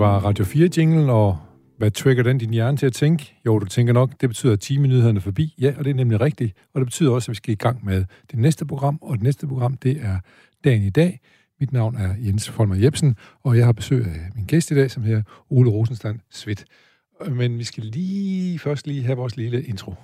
var Radio 4-jinglen, og hvad trigger den din hjerne til at tænke? Jo, du tænker nok, det betyder, at timenyhederne er forbi. Ja, og det er nemlig rigtigt. Og det betyder også, at vi skal i gang med det næste program, og det næste program, det er Dagen i dag. Mit navn er Jens Folmer Jebsen, og jeg har besøg af min gæst i dag, som hedder Ole Rosenstand Svit. Øh, men vi skal lige først lige have vores lille intro.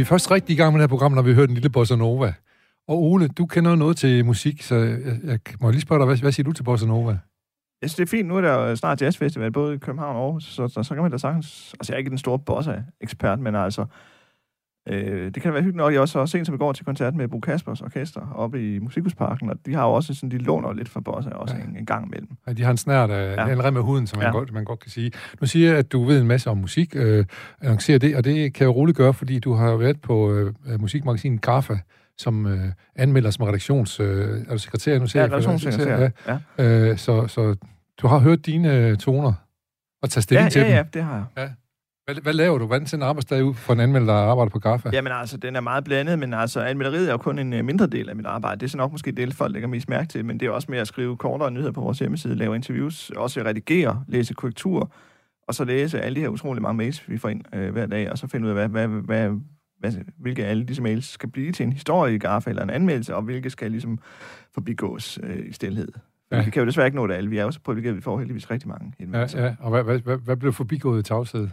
Vi er først rigtig i gang med det her program, når vi hører den lille bossa nova. Og Ole, du kender noget til musik, så jeg, jeg må lige spørge dig, hvad, hvad siger du til bossa nova? Jeg synes, det er fint. Nu er der jo snart jazzfestival, både i København og Aarhus, så, så, så kan man da sagtens... Altså, jeg er ikke den store bossa-ekspert, men altså... Øh, det kan være hyggeligt nok. Jeg også har sent som i går til koncert med Bo Kaspers Orkester oppe i Musikhusparken, og de har jo også sådan, de låner lidt for bossa også ja. en, en gang imellem. Ja, de har en snært af ja. en rem med huden, som man, ja. godt, man godt kan sige. Nu siger jeg, at du ved en masse om musik, øh, annoncerer det, og det kan jeg roligt gøre, fordi du har været på øh, musikmagasinet Graffa, som øh, anmelder som redaktions... Øh, er du sekretær nu? Ja, redaktionssekretær. Ja. ja. Øh, så, så du har hørt dine øh, toner og taget stilling ja, til ja, dem? Ja, det har jeg. Ja. Hvad, hvad laver du? Hvordan ser en arbejdsdag ud for en anmelder, der arbejder på Graffa? Jamen altså, den er meget blandet, men altså, anmelderiet er jo kun en uh, mindre del af mit arbejde. Det er så nok måske det, folk lægger mest mærke til, men det er også med at skrive kortere nyheder på vores hjemmeside, lave interviews, også redigere, læse korrektur, og så læse alle de her utrolig mange mails, vi får ind uh, hver dag, og så finde ud af, hvad, hvad, hvad, hvad, hvilke alle disse mails skal blive til en historie i Graffa eller en anmeldelse, og hvilke skal ligesom forbigås uh, i stillhed. Ja. Vi kan jo desværre ikke nå det alle. Vi er jo så privilegeret, vi får heldigvis rigtig mange Ja, ja. Og hvad, hvad, hvad, hvad blev forbigået i tavshed?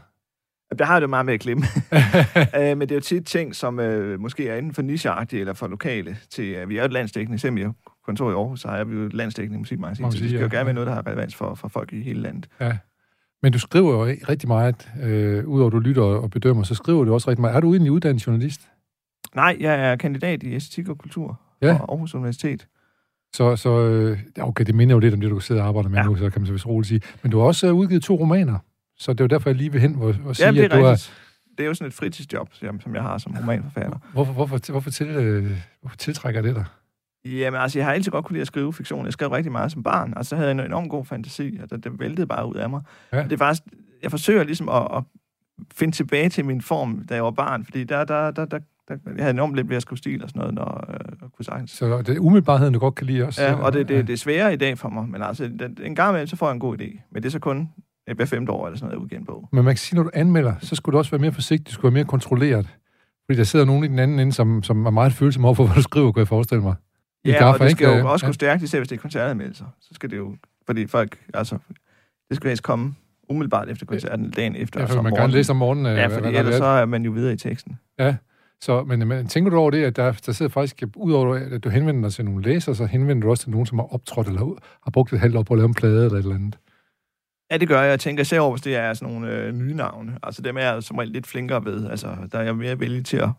Der har jeg det meget med at klemme. øh, men det er jo tit ting, som øh, måske er inden for nicheagtige eller for lokale. Til, øh, vi er jo et landsdækkende, eksempel i kontor i Aarhus, så er vi jo et landsdækkende musikmagasin, så det skal jo gerne være noget, der har relevans for, for folk i hele landet. Ja. Men du skriver jo rigtig meget, øh, udover du lytter og bedømmer, så skriver du også rigtig meget. Er du egentlig uddannet journalist? Nej, jeg er kandidat i æstetik og kultur ja. på Aarhus Universitet. Så, så øh, okay, det minder jo lidt om det, du sidder og arbejder med ja. nu, så kan man så vist roligt sige. Men du har også udgivet to romaner. Så det er jo derfor, jeg lige vil hen og, og sige, Jamen, det er at du rigtigt. er... Det er jo sådan et fritidsjob, som jeg har som romanforfatter. Hvorfor, hvorfor, hvorfor, til, øh, hvorfor tiltrækker det dig? Jamen, altså, jeg har altid godt kunne lide at skrive fiktion. Jeg skrev rigtig meget som barn. Altså, så havde jeg en enormt god fantasi, og det, det væltede bare ud af mig. Ja. Det er faktisk... Jeg forsøger ligesom at, at finde tilbage til min form, da jeg var barn, fordi der, der, der, der, der jeg havde enormt lidt ved at skrive stil og sådan noget, når øh, kunne sagtens. Så det er umiddelbarheden, du godt kan lide også? Ja, og det, det, det er sværere i dag for mig, men altså, det, en gang imellem, så får jeg en god idé. Men det er så kun hver femte år eller sådan noget, udgivet en bog. Men man kan sige, når du anmelder, så skulle du også være mere forsigtig, du skulle være mere kontrolleret. Fordi der sidder nogen i den anden ende, som, som er meget følsomme over for, hvad du skriver, kan jeg forestille mig. I ja, Gaffa, og det skal ikke? jo også ja. gå stærkt, især hvis det er koncertanmeldelser. Så skal det jo, fordi folk, altså, det skal helst komme umiddelbart efter koncerten, dagen efter. Ja, for man kan læse om morgenen. Ja, fordi hvad, ellers så er man jo videre i teksten. Ja, så, men, men tænker du over det, at der, der sidder faktisk, udover at du henvender dig til nogle læsere, så henvender du også til nogen, som har optrådt eller har brugt et halvt år på at lave en plade eller et eller andet? Ja, det gør jeg. Jeg tænker især over, hvis det er sådan nogle øh, nye navne. Altså dem er jeg som regel lidt flinkere ved. Altså, der er jeg mere villig til at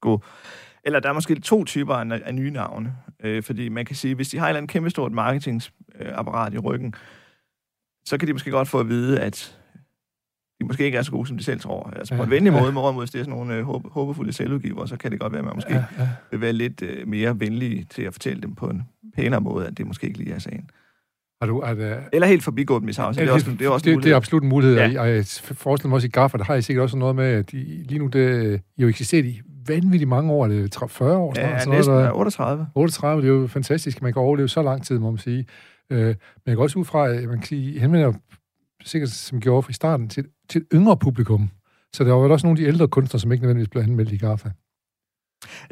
gå... Eller der er måske to typer af, af nye navne. Øh, fordi man kan sige, hvis de har et eller andet kæmpestort marketingapparat i ryggen, så kan de måske godt få at vide, at de måske ikke er så gode, som de selv tror. Altså på en venlig måde, ja. mod det er sådan nogle øh, håb, håbefulde selvudgiver, så kan det godt være, at man måske ja, ja. vil være lidt øh, mere venlig til at fortælle dem på en pænere måde, at det måske ikke lige er sagen. Har du, er det, Eller helt forbigået Miss House. Det er, også, det er, også det, det er absolut en mulighed. Ja. Og jeg forestiller mig også i Gaffa, der har I sikkert også noget med, at de, lige nu det I jo eksisteret i vanvittigt mange år. Er det 40 år snart? Ja, næsten noget, 38. 38, det er jo fantastisk, at man kan overleve så lang tid, må man sige. Øh, men jeg går også ud fra, at man kan sige, henvender sikkert, som gjorde fra starten, til, til et yngre publikum. Så der var jo også nogle af de ældre kunstnere, som ikke nødvendigvis blev anmeldt i Gaffa.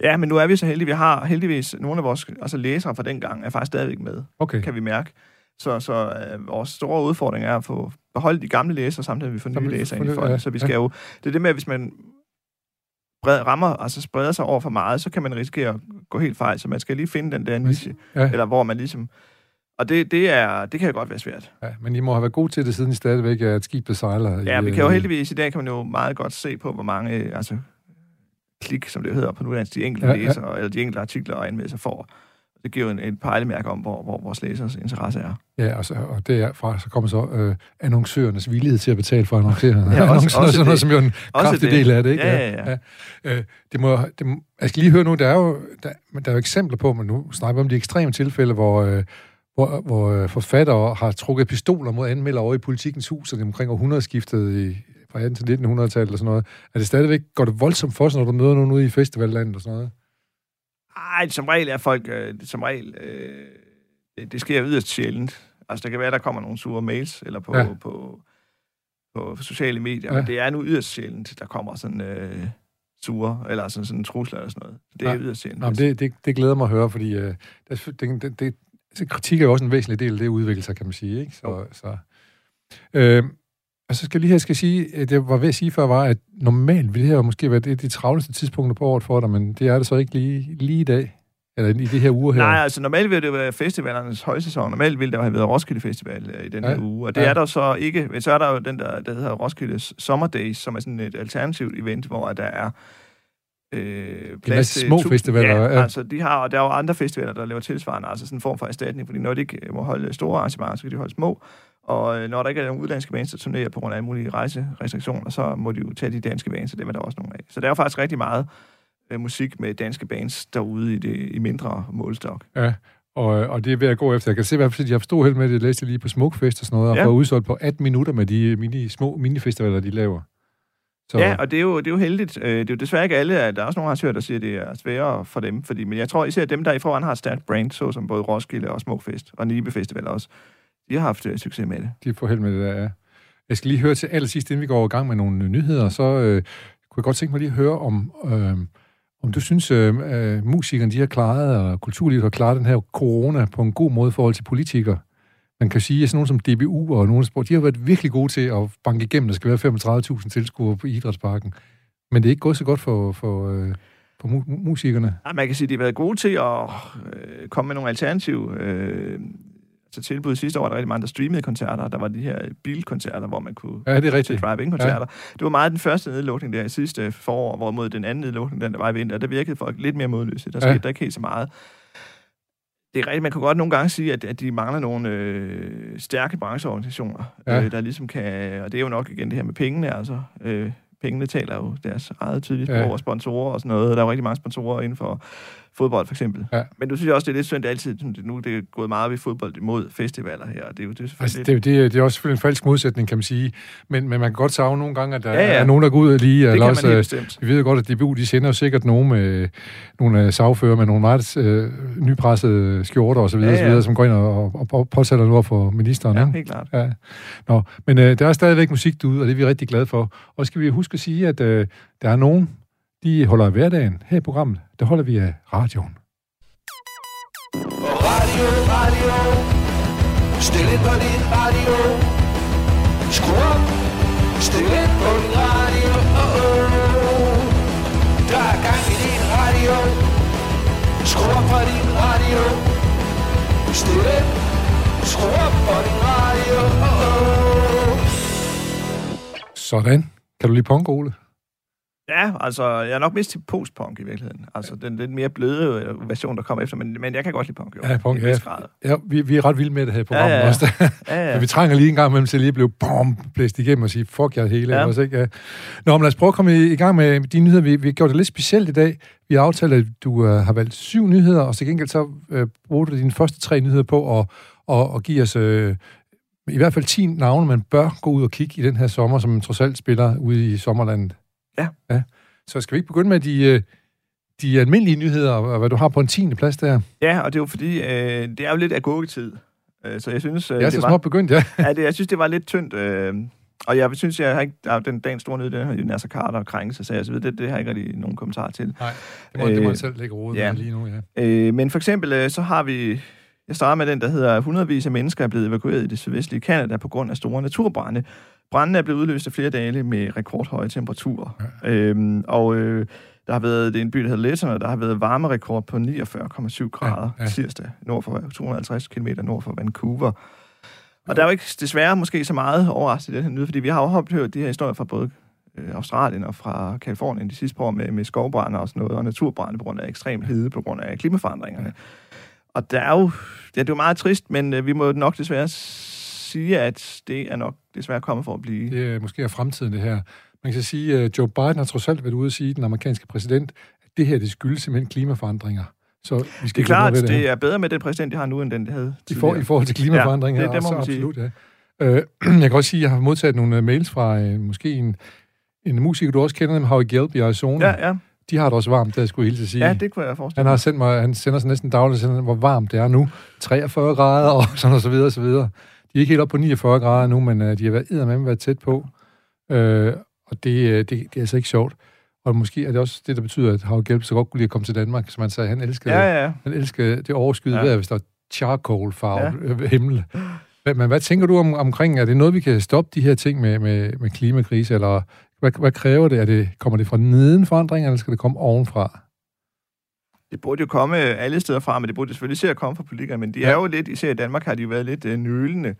Ja, men nu er vi så heldige. Vi har heldigvis nogle af vores altså læsere fra den gang er faktisk stadigvæk med, okay. kan vi mærke. Så, så øh, vores store udfordring er at få beholde de gamle læsere, samtidig med vi får nye læsere ind i folk. Ja, så vi skal ja. jo... Det er det med, at hvis man bred, rammer, altså spreder sig over for meget, så kan man risikere at gå helt fejl. Så man skal lige finde den der niche, ja. eller hvor man ligesom... Og det, det, er, det kan godt være svært. Ja, men I må have været gode til det, siden I stadigvæk er et skib, der sejler. Ja, i, vi kan jo heldigvis, i dag kan man jo meget godt se på, hvor mange altså, klik, som det hedder på nuværende, de enkelte ja, ja. læsere, eller de enkelte artikler og anmeldelser får. Det giver en, et pejlemærke om, hvor, hvor vores læsers interesse er. Ja, og, så, og derfra så kommer så øh, annoncørernes villighed til at betale for annoncørerne. Ja, også- Annoncer, også sådan noget, som jo en kraftig del af det, ikke? Ja, ja, ja. ja. Øh, det må, det må, jeg skal lige høre nu, der er jo, der, der er jo eksempler på, men nu snakker vi om de ekstreme tilfælde, hvor, øh, hvor, hvor øh, forfattere har trukket pistoler mod anmeldere over i politikens hus, og det er omkring århundredeskiftet i, fra 18 til 1900-tallet og sådan noget. Er det stadigvæk, går det voldsomt for sig, når du møder nogen ude i festivallandet og sådan noget? Ej, som regel er folk, øh, som regel, øh, det, det sker yderst sjældent. Altså, der kan være, der kommer nogle sure mails, eller på, Ja. ja. på, på sociale medier, Ja. men det er nu yderst sjældent, der kommer sådan øh, sure, eller sådan, sådan trusler eller sådan noget. Det er Ja. yderst sjældent. Nå, det, det, det glæder mig at høre, fordi øh, det, det, det, det, altså, kritik er jo også en væsentlig del af det udvikle sig, kan man sige. Ikke? Så, så, øh, og så skal jeg lige her skal sige, at jeg var ved at sige før, var, at normalt ville det her måske være det, de travleste tidspunkter på året for dig, men det er det så ikke lige, lige i dag, eller i det her uge her. Nej, altså normalt ville det være festivalernes højsæson. Normalt ville der have været Roskilde Festival øh, i den Ja. her uge, og det Ja. er der så ikke. Men så er der jo den der, der hedder Roskilde Summer Days, som er sådan et alternativt event, hvor der er øh, plads til små tusind- festivaler, Ja, ja. altså de har, og der er jo andre festivaler, der laver tilsvarende, altså sådan en form for erstatning, fordi når de ikke må holde store arrangementer, så kan de holde små. Og øh, når der ikke er nogen udlandske bands, der turnerer på grund af alle mulige rejserestriktioner, så må de jo tage de danske bands, og dem er der også nogle af. Så der er jo faktisk rigtig meget øh, musik med danske bands derude i, det, i mindre målstok. Ja, og, og det er ved at gå efter. Jeg kan se, hvad de har stor held med det, læste jeg lige på Smukfest og sådan noget, og Ja. udsolgt på 18 minutter med de mini, små minifestivaler, de laver. Så, Ja, og det er jo, det er jo heldigt. Øh, Det er jo desværre ikke alle, at der er også nogle arrangører, der siger, at det er sværere for dem. Fordi, men jeg tror især dem, der i forvejen har et stærkt brand, såsom både Roskilde og Smukfest og Nibe Festival også, de har haft øh, succes med det. de får held med det der, ja. Jeg skal lige høre til allersidst, inden vi går i gang med nogle nyheder, så øh, kunne jeg godt tænke mig lige at høre om, øh, om du synes, øh, øh, musikerne de har klaret, eller kulturlivet har klaret den her corona på en god måde i forhold til politikere. Man kan sige, at sådan nogen som DBU og nogle sport, de har været virkelig gode til at banke igennem, der skal være 35.000 tilskuere på Idrætsparken. Men det er ikke gået så godt for, for, øh, for mu- mu- musikerne. Ja, man kan sige, at de har været gode til at øh, komme med nogle alternative øh, altså tilbud. Sidste år var der rigtig mange, der streamede koncerter. Der var de her bilkoncerter, hvor man kunne Ja, det er til rigtigt. drive-in-koncerter. Ja. Det var meget den første nedlukning der i sidste forår, hvorimod den anden nedlukning, den der var i vinter, der virkede folk lidt mere modløse. Der Ja. skete der ikke helt så meget. Det er rigtigt, man kan godt nogle gange sige, at, at de mangler nogle øh, stærke brancheorganisationer, Ja. ja. øh, der ligesom kan, og det er jo nok igen det her med pengene, altså. Øh, pengene taler jo deres eget tydeligt Ja. ja. over sponsorer og sådan noget. Der er jo rigtig mange sponsorer inden for fodbold, for eksempel. Ja. Men du synes også, det er lidt synd, det er altid, nu det er gået meget ved fodbold imod festivaler her, det er jo det er Altså, det, er det, det er også selvfølgelig en falsk modsætning, kan man sige. Men, men man kan godt savne nogle gange, at der Ja, ja. er nogen, der går ud og lige... det eller kan også, man helt øh, bestemt. Vi ved godt, at DBU, de sender jo sikkert nogen med nogle øh, sagfører med nogle meget øh, nypressede skjorter og så videre, Ja, ja, videre som går ind og, og, og påsætter noget for ministeren. Ja, helt klart. Ja. Nå, men øh, der er stadigvæk musik derude, og det er vi rigtig glade for. Og skal vi huske at sige, at øh, der er nogen, de holder af hverdagen. Her i programmet, der holder vi af radioen. Radio, radio. Stil på din radio. Skru op. Stil på din radio. Oh, oh. Der er gang i din radio. Skru op for din radio. Stil. Skru op for din radio. Oh, oh. Sådan. Kan du lide punk, Ole? Ja, altså, jeg er nok mest til postpunk i virkeligheden. Altså, den lidt mere bløde øh, version, der kommer efter, men, men jeg kan godt lide punk, jo. Ja, punk, ja. Ja, vi, vi er ret vilde med det her i programmet Ja, ja, ja. også. Ja, ja. Men vi trænger lige en gang imellem til lige at blive bom, blæst igennem og sige, fuck jer hele. Ja. Ja. Også, ikke? Ja. Nå, men lad os prøve at komme i, i gang med de nyheder. Vi, vi har gjort det lidt specielt i dag. Vi har aftalt, at du øh, har valgt syv nyheder, og til gengæld så øh, bruger du dine første tre nyheder på at, at, at give os øh, i hvert fald 10 navne, man bør gå ud og kigge i den her sommer, som trods alt spiller ude i sommerlandet. Ja. ja. Så skal vi ikke begynde med de, øh, de almindelige nyheder, og hvad du har på en 10. plads der? ja, og det er jo fordi, øh, det er jo lidt agurketid. Øh, så jeg synes, øh, Jeg er så det var, småt begyndt, ja. ja, det, jeg synes, det var lidt tyndt. Øh, og jeg synes, jeg har ikke, der er den dagens store nyhed, den her Nasser Carter og krænkelse, så jeg så videre, det, det har jeg ikke rigtig nogen kommentar til. Nej, det må, øh, det må Øh, jeg selv lægge råd ja. med lige nu, ja. Øh, men for eksempel, øh, så har vi... Jeg starter med den, der hedder, hundredvis af mennesker er blevet evakueret i det sydvestlige Kanada på grund af store naturbrænde. Brændene er blevet udløst af flere dage med rekordhøje temperaturer. Ja. Øhm, og øh, der har været, det er en by, der hedder Letton, og der har været varmerekord på 49,7 grader Ja, ja, ja. ja. tirsdag, nord for 250 km nord for Vancouver. Og der er jo ikke desværre måske så meget overrasket i den her nyhed, fordi vi har jo hørt de her historier fra både øh, Australien og fra Kalifornien de sidste par år med, med skovbrænder og sådan noget, og naturbrænde på grund af ekstrem hede på grund af klimaforandringerne. Og der er jo, ja, det er jo meget trist, men øh, vi må nok desværre sige, at det er nok desværre kommet for at blive. Det er måske er fremtiden, det her. Man kan sige, at Joe Biden har trods alt været ude at sige, den amerikanske præsident, at det her, det skyldes simpelthen klimaforandringer. Så vi skal Det er klart, ved det er bedre med den præsident, de har nu, end den, de havde I, for, I forhold til klimaforandringer, Ja, det- det må man sige. absolut, ja. Øh, jeg kan også sige, at jeg har modtaget nogle øh, mails fra øh, måske en, en musiker, du også kender dem, Howie Gelb i Arizona. Ja, ja, De har det også varmt, det skulle jeg hilse sige. ja, det kunne jeg forestille Han har sendt mig, han sender sig næsten dagligt, sender, hvor varmt det er nu. 43 grader og sådan og så videre og så videre. De er ikke helt op på 49 grader nu, men øh, de har været, eddermame været tæt på. Øh, og det, øh, det, det er altså ikke sjovt. Og måske er det også det, der betyder, at Havl Gelb så godt kunne lide at komme til Danmark. Som han sagde, han elskede, Ja, ja, han elskede det overskyde Ja. vejr, hvis der er charcoal-farvet ja. himmel. Men, hvad tænker du om, omkring, er det noget, vi kan stoppe de her ting med, med, med klimakrise, eller hvad, hvad kræver det? Er det? Kommer det fra neden forandringer, eller skal det komme ovenfra? Det burde jo komme alle steder fra, men det burde selvfølgelig se at komme fra politikere, men de er Ja. jo lidt, især i Danmark har de jo været lidt øh, nølende.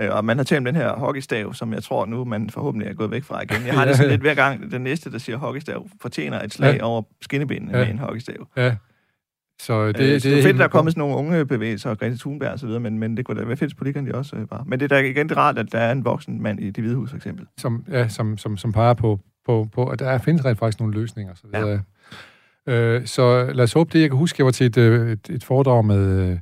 Øh, og man har talt om den her hockeystav, som jeg tror nu, man forhåbentlig er gået væk fra igen. Jeg har det sådan lidt hver gang, den næste, der siger hockeystav, fortjener et slag Ja. over skinnebenene Ja. med en hockeystav. Ja. Så det, øh, det, det er fedt, der er kommet sådan nogle unge bevægelser, og Greta Thunberg og så videre, men, men det kunne da være fedt, politikerne de også øh, var. Men det er da igen det er rart, at der er en voksen mand i det hvide hus, for eksempel. som, ja, som, som, som peger på, på, på, at der findes rent faktisk nogle løsninger. Så, videre. Ja. Øh, så lad os håbe det. Jeg kan huske, jeg var til et, øh, et, et foredrag med øh,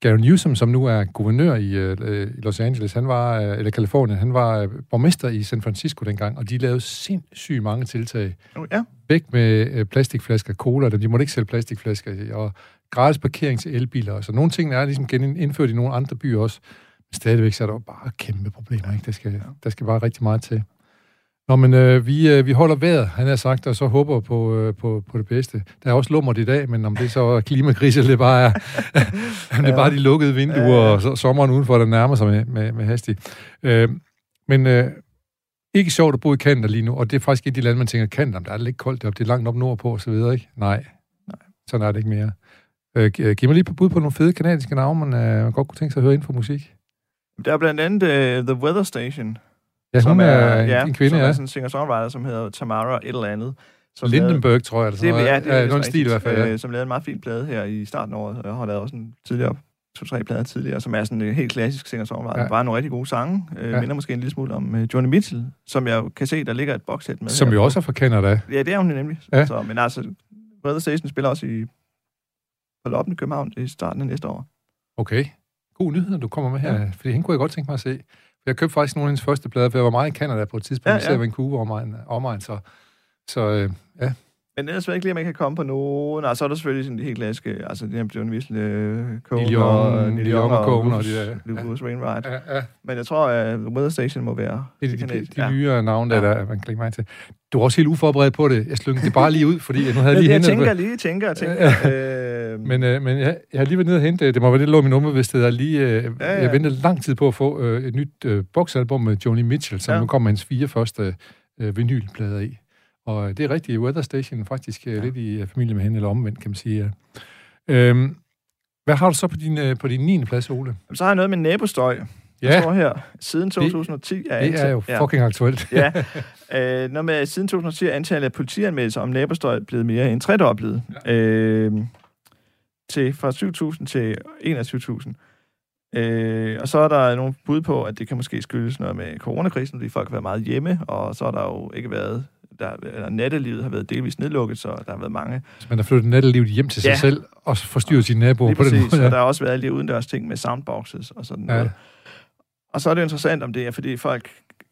Gary Newsom, som nu er guvernør i, øh, i Los Angeles, han var, øh, eller Kalifornien, han var øh, borgmester i San Francisco dengang, og de lavede sindssygt mange tiltag. Nu, ja, Væk med øh, plastikflasker, cola, de måtte ikke sælge plastikflasker, og gratis parkering til elbiler. Så nogle ting er ligesom indført i nogle andre byer også. Men stadigvæk så er der jo bare kæmpe problemer, ikke? Der skal, der skal bare rigtig meget til. Nå, men øh, vi, øh, vi holder vejret, han har sagt, og så håber på, øh, på, på det bedste. Der er også lummert i dag, men om det så er klimakrise, eller det bare er, det er bare de lukkede vinduer, og så, sommeren udenfor, der nærmer sig med, med, med hastigt. Øh, men øh, ikke sjovt at bo i Canada lige nu, og det er faktisk ikke de lande, man tænker, Canada, der er det lidt koldt deroppe, det er langt op nordpå og så videre, ikke? Nej, Nej. sådan er det ikke mere. Øh, gi- giv mig lige på bud på nogle fede kanadiske navne, man, øh, man godt kunne tænke sig at høre ind for musik. der er blandt andet uh, The Weather Station, Ja, hun som er, er, en, en kvinde, som ja. er sådan en singer-songwriter, som hedder Tamara et eller andet. Som Lindenberg, tror jeg, Det, sådan er- noget. ja, det er ja, vist stil i hvert fald, ja. øh, som lavede en meget fin plade her i starten af året, og har lavet også en tidligere to-tre plader tidligere, som er sådan en helt klassisk singer-songwriter. Ja. Ja. Bare nogle rigtig gode sange. Øh, Ja. ja. Minder måske en lille smule om øh, Johnny Mitchell, som jeg kan se, der ligger et boxset med. Som her jo også er fra Canada. Ja, det er hun nemlig. Ja. Ja. Så, men altså, Weather Station spiller også i på Loppen i København i starten af næste år. Okay. God nyhed, du kommer med her, Ja. fordi hende kunne jeg godt tænke mig at se. Jeg købte faktisk nogle af hendes første plader, for jeg var meget i Canada på et tidspunkt, ja, Ja, ja. ja. i Vancouver omegn, omegn så, så øh, ja. Men ellers ved jeg ikke lige, om jeg kan komme på nogen. Og så er der selvfølgelig sådan de helt klassiske, altså det her Johnny Mitchell, øh, Cohen Neil og Neil Young og Cohen og de der- ja. Wainwright. ja, ja. Men jeg tror, at The Weather Station må være Det er de, de, de, kanadiske. de nyere navne, der, Ja. der man lægge mærke til. Du var også helt uforberedt på det. Jeg slyngede det bare lige ud, fordi nu havde jeg lige jeg hentet tænker lige, tænker, tænker. øh, Men, øh, men jeg, jeg har lige været nede og hente, det må være det, lå min nummerbevidsthed, og lige, øh, ja, Ja, ja. ja. jeg ventede lang tid på at få øh, et nyt øh, boksalbum med Joni Mitchell, som ja. Ja. nu kommer hans fire første øh, vinylplader i. Og øh, det er rigtigt, Weather Station faktisk øh, Ja. lidt i øh, familie med hende, eller omvendt, kan man sige. Ja. Øhm, hvad har du så på din, på din 9. plads, Ole? så har jeg noget med nabostøj. Ja, Der står her, siden 2010 er det er jo ja. fucking aktuelt. Ja, øh, når med, siden 2010 er antallet af politianmeldelser om nabostøj blevet mere end tredoblet. Ja. Øh, til fra 7.000 til 21.000. Øh, og så er der nogle bud på, at det kan måske skyldes noget med coronakrisen, fordi folk har været meget hjemme, og så har der jo ikke været, der, eller nattelivet har været delvist nedlukket, så der har været mange. Så man har flyttet nattelivet hjem til sig Ja. selv, og forstyrret sine naboer Lige på den præcis, måde. og der har også været alle de udendørs ting med soundboxes og sådan Ja. noget. Og så er det interessant, om det er, fordi folk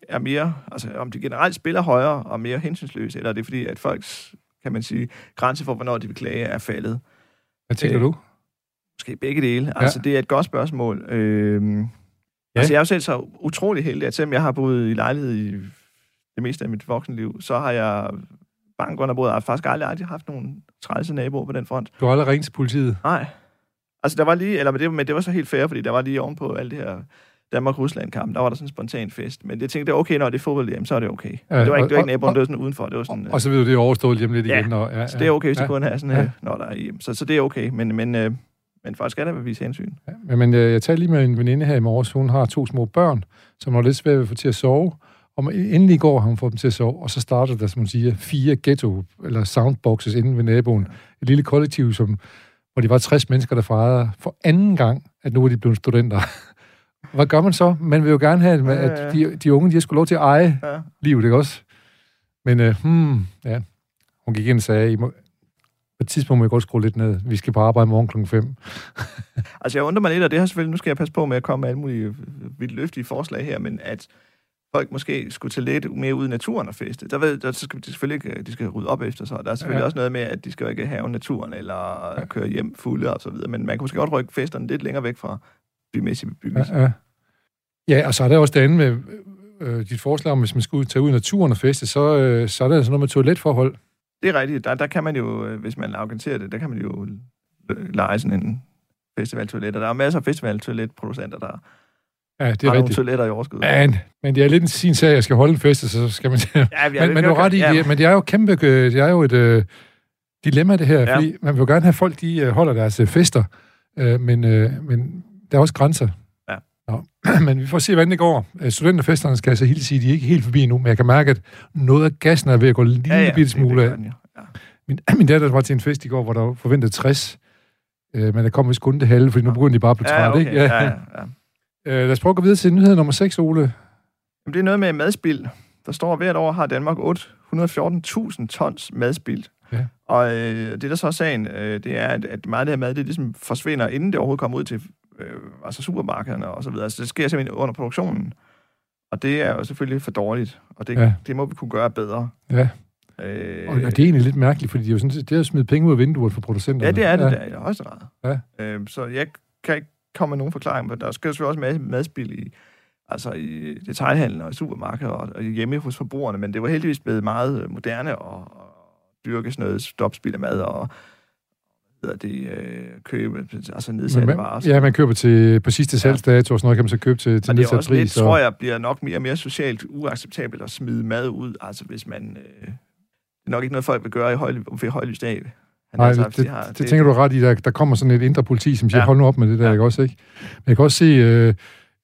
er mere, altså om de generelt spiller højere og mere hensynsløse, eller er det fordi, at folks, kan man sige, grænse for, hvornår de vil klage, er faldet. Hvad tænker Øh, du? Måske begge dele. Altså, det er et godt spørgsmål. Ja. ja. Altså, jeg er jo selv så utrolig heldig, at selvom jeg har boet i lejlighed i det meste af mit voksenliv, så har jeg bank under bordet, og har faktisk aldrig, aldrig haft nogen trælse naboer på den front. Du har aldrig ringet til politiet. Nej. Altså, der var lige, eller men det, men det var så helt fair, fordi der var lige ovenpå alt det her Danmark-Rusland-kamp, der var der sådan en spontan fest. Men det tænkte jeg, okay, når det er fodbold hjem, så er det okay. Ja, det var ikke, og- det var ikke og- naboen, det var sådan udenfor. Det var sådan, Og så ved du, det er overstået hjem lidt Ja. igen. Og, ja, så det er okay, hvis ja. ja. kun have sådan, Ja. ja. når der er hjem. Så, så det er okay, men, men, øh, men folk skal da vise hensyn. Ja, men øh, jeg talte lige med en veninde her i morges. Hun har to små børn, som har lidt svært ved at få til at sove. Og endelig går han får dem til at sove, og så starter der, som man siger, fire ghetto, eller soundboxes inde ved naboen. Et lille kollektiv, som, hvor de var 60 mennesker, der fejrede for anden gang, at nu er de blevet studenter. Hvad gør man så? Man vil jo gerne have, Ja, ja, at de, de unge, de skulle lov til at eje Ja. livet, ikke også? Men, øh, hmm, ja. Hun gik ind og sagde, I må, på et tidspunkt må jeg godt skrue lidt ned. Vi skal på arbejde i morgen klokken 5. Altså, jeg undrer mig lidt, og det har selvfølgelig, nu skal jeg passe på med at komme med alle mulige vildt løftige forslag her, men at folk måske skulle tage lidt mere ud i naturen og feste. Der, ved, der så skal de selvfølgelig ikke, de skal rydde op efter sig. Der er selvfølgelig Ja. også noget med, at de skal jo ikke have naturen eller ja. køre hjem fulde og så videre, men man kan måske godt rykke festerne lidt længere væk fra bymæssig bebyggelse. Ja, ja. ja, og så er der også det andet med øh, dit forslag om, hvis man skulle tage ud i naturen og feste, så, øh, så er der sådan noget med toiletforhold. Det er rigtigt. Der, der kan man jo, øh, hvis man argumenterer det, der kan man jo øh, lege sådan en festivaltoilet. Og der er masser af festivaltoiletproducenter, der Ja, det er nogle rigtigt. toiletter i overskud. Men, men det er lidt en sin sag, at jeg skal holde en fest, så skal man... Ja, men, men du har ret i, ja, det, men det er jo kæmpe, øh, det er jo et øh, dilemma, det her, Ja. fordi man vil jo gerne have folk, de øh, holder deres øh, fester, øh, men, øh, men der er også grænser. Ja. Nå. men vi får se, hvordan det går. Øh, Studenterfesterne skal jeg så helt sige, de er ikke helt forbi endnu, men jeg kan mærke, at noget af gassen er ved at gå en lille ja, ja, bitte smule af. ja. Ja. Min, min datter var til en fest i går, hvor der var forventet 60, øh, men der kom vist kun det halve, fordi nu begynder de bare at blive Ja, okay. ikke? Ja, ja, ja. Øh, lad os prøve at gå videre til nyhed nummer 6, Ole. Jamen, det er noget med madspild. Der står, at hvert år har Danmark 814.000 tons madspild. Ja. Og øh, det, der så er sagen, øh, det er, at, at meget af det her mad, det ligesom forsvinder, inden det overhovedet kommer ud til øh, altså supermarkederne og så videre. Så det sker simpelthen under produktionen. Og det er jo selvfølgelig for dårligt, og det, Ja. det må vi kunne gøre bedre. Ja, Øh, og, og det er egentlig lidt mærkeligt, fordi det er jo sådan, det er at smide penge ud af vinduet for producenterne. ja, det er det ja. der i højeste grad. Ja. Øh, så jeg kan ikke komme med nogen forklaring, men der jo selvfølgelig også mad, madspil i, altså i detaljhandlen og i supermarkeder og, og hjemme hos forbrugerne, men det var heldigvis blevet meget øh, moderne og, og dyrke sådan noget stopspil af mad og hedder det, øh, købe, altså nedsatte Men varer. man, ja, man køber til, på sidste salgsdato, og sådan noget kan man så købe til, til og det er nedsat også lidt, pris. og- tror jeg, bliver nok mere og mere socialt uacceptabelt at smide mad ud, altså hvis man... Øh, det er nok ikke noget, folk vil gøre i høj, ved højlys dag. Han Nej, altså, det, det, det tænker du ret i. Der, der kommer sådan et indre politi, som siger, ja. Hold nu op med det der, ja. Ikke også? Ikke? Men jeg kan også se, øh,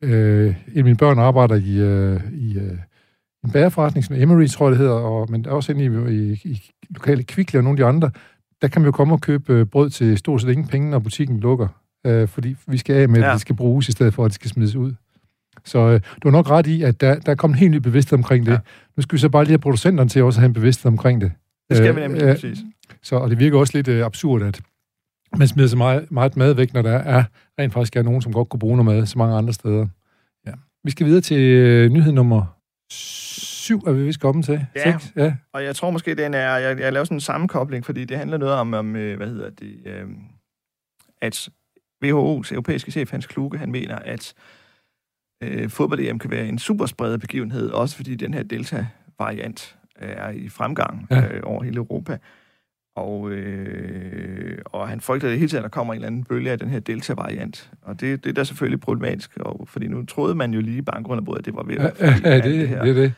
øh, en af mine børn arbejder i, øh, i øh, en bagerforretning, som Emery, tror jeg det hedder, og, men også inde i, i, i lokale Kvickly og nogle af de andre, der kan man jo komme og købe øh, brød til stort set ingen penge, når butikken lukker. Øh, fordi vi skal af med, ja. At det skal bruges, i stedet for, at det skal smides ud. Så øh, du har nok ret i, at der, der er kommet en helt ny bevidsthed omkring det. Ja. Nu skal vi så bare lige have producenterne til også at have en bevidsthed omkring det. Det skal Øh, vi nemlig øh, præcis. Så, og det virker også lidt øh, absurd, at man smider så meget, meget mad væk, når der er rent faktisk er nogen, som godt kunne bruge noget mad så mange andre steder. Ja. Vi skal videre til øh, nyhed nummer 7, er vi vist kommet til. Ja. 6, ja. Og jeg tror måske, den er... Jeg, jeg laver sådan en sammenkobling, fordi det handler noget om, om øh, hvad hedder det, øh, at WHO's europæiske chef, Hans Kluge, han mener, at øh, fodbold kan være en superspredet begivenhed, også fordi den her Delta-variant er i fremgang ja. øh, over hele Europa. Og, øh, og han frygter det hele tiden, at der kommer en eller anden bølge af den her Delta-variant. Og det, det er da selvfølgelig problematisk, og, fordi nu troede man jo lige bare grund af bordet, at det var ved at Ja, ja, alt det, her. det det.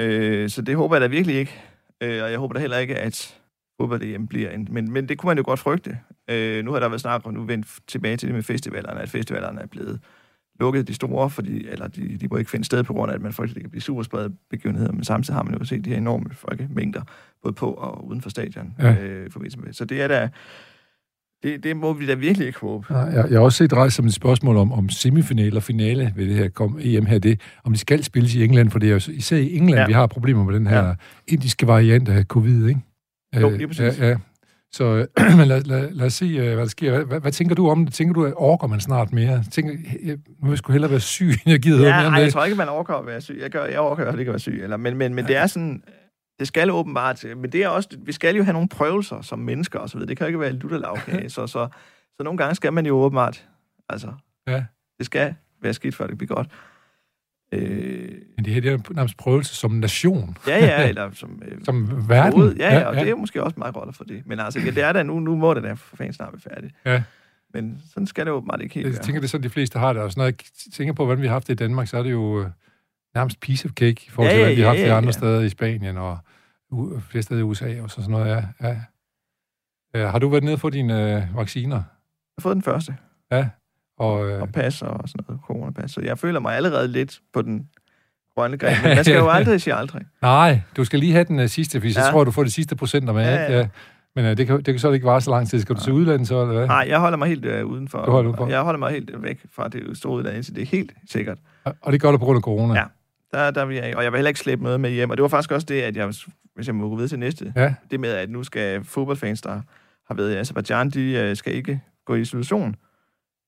Øh, så det håber jeg da virkelig ikke. Øh, og jeg håber da heller ikke, at fodbold bliver en... Men, men det kunne man jo godt frygte. Øh, nu har der været snak om, nu vendt tilbage til det med festivalerne, at festivalerne er blevet lukket de store, fordi, eller de, de må ikke finde sted på grund af, at man frygter, at det kan blive superspredet begivenheder, men samtidig har man jo set de her enorme folkemængder, både på og uden for stadion. Ja. Øh, forbindelse med. Så det er da... Det, det må vi da virkelig ikke håbe. Nej, jeg, jeg har også set rejst som et spørgsmål om, om semifinale og finale ved det her kom, EM her, det, om de skal spilles i England, for det er jo især i England, ja. Ja. vi har problemer med den her ja. Ja. indiske variant af covid, ikke? Jo, Øh, lige præcis. Ja, ja. Så øh, men lad, lad, lad os se, øh, hvad der sker. Hvad, hvad, hvad tænker du om det? Tænker du, at orker man snart mere? Tænker, jeg, nu vil jeg sgu hellere være syg, end jeg gider Ja, mere ej, jeg det. tror ikke, man overgår at være syg. Jeg, gør, jeg overgår i hvert fald ikke at være syg. Eller, men men, men det er sådan... Det skal åbenbart... Men det er også... Vi skal jo have nogle prøvelser som mennesker og så videre. Det kan jo ikke være lutterlavkage. så, så, så nogle gange skal man jo åbenbart... Altså... Ja. Det skal være skidt, før det bliver godt. Øh, Men det her det er nærmest prøvelse som nation, ja, ja, eller som... Øh, som verden. Hoved. Ja, ja, og det er måske også meget godt for det. Men altså, ja, det er da nu, nu må det da for fanden snart være færdigt. Ja. Men sådan skal det åbenbart ikke helt Jeg være. tænker, det er sådan, de fleste har det. Og når jeg tænker på, hvordan vi har haft det i Danmark, så er det jo øh, nærmest piece of cake i forhold til, Ja, ja, hvad vi har haft ja, det ja, andre ja. steder i Spanien og u- flere steder i USA og sådan noget. Ja, ja. Øh, har du været nede for dine øh, vacciner? Jeg har fået den første. Ja. Og, øh, og pas og sådan noget, coronapas. Så jeg føler mig allerede lidt på den grønne gren. Men man skal jo aldrig sige aldrig. Nej, du skal lige have den uh, sidste, så Ja. tror jeg, du får de sidste procenter med. Ja, ikke? ja. Ja. Men uh, det, kan, det kan så ikke vare så lang tid. Skal du til udlandet så, eller hvad? Nej, jeg holder mig helt øh, udenfor. Du holder udenfor. Jeg holder mig helt væk fra det store udland, indtil det er helt sikkert. Og- Og det gør du på grund af corona? Ja. Der, der vil jeg, og jeg vil heller ikke slæbe noget med hjem. Og det var faktisk også det, at jeg, hvis jeg må gå videre til næste, Ja, det med, at nu skal fodboldfans, der har været i Azerbaijan, de øh, skal ikke gå i isolation.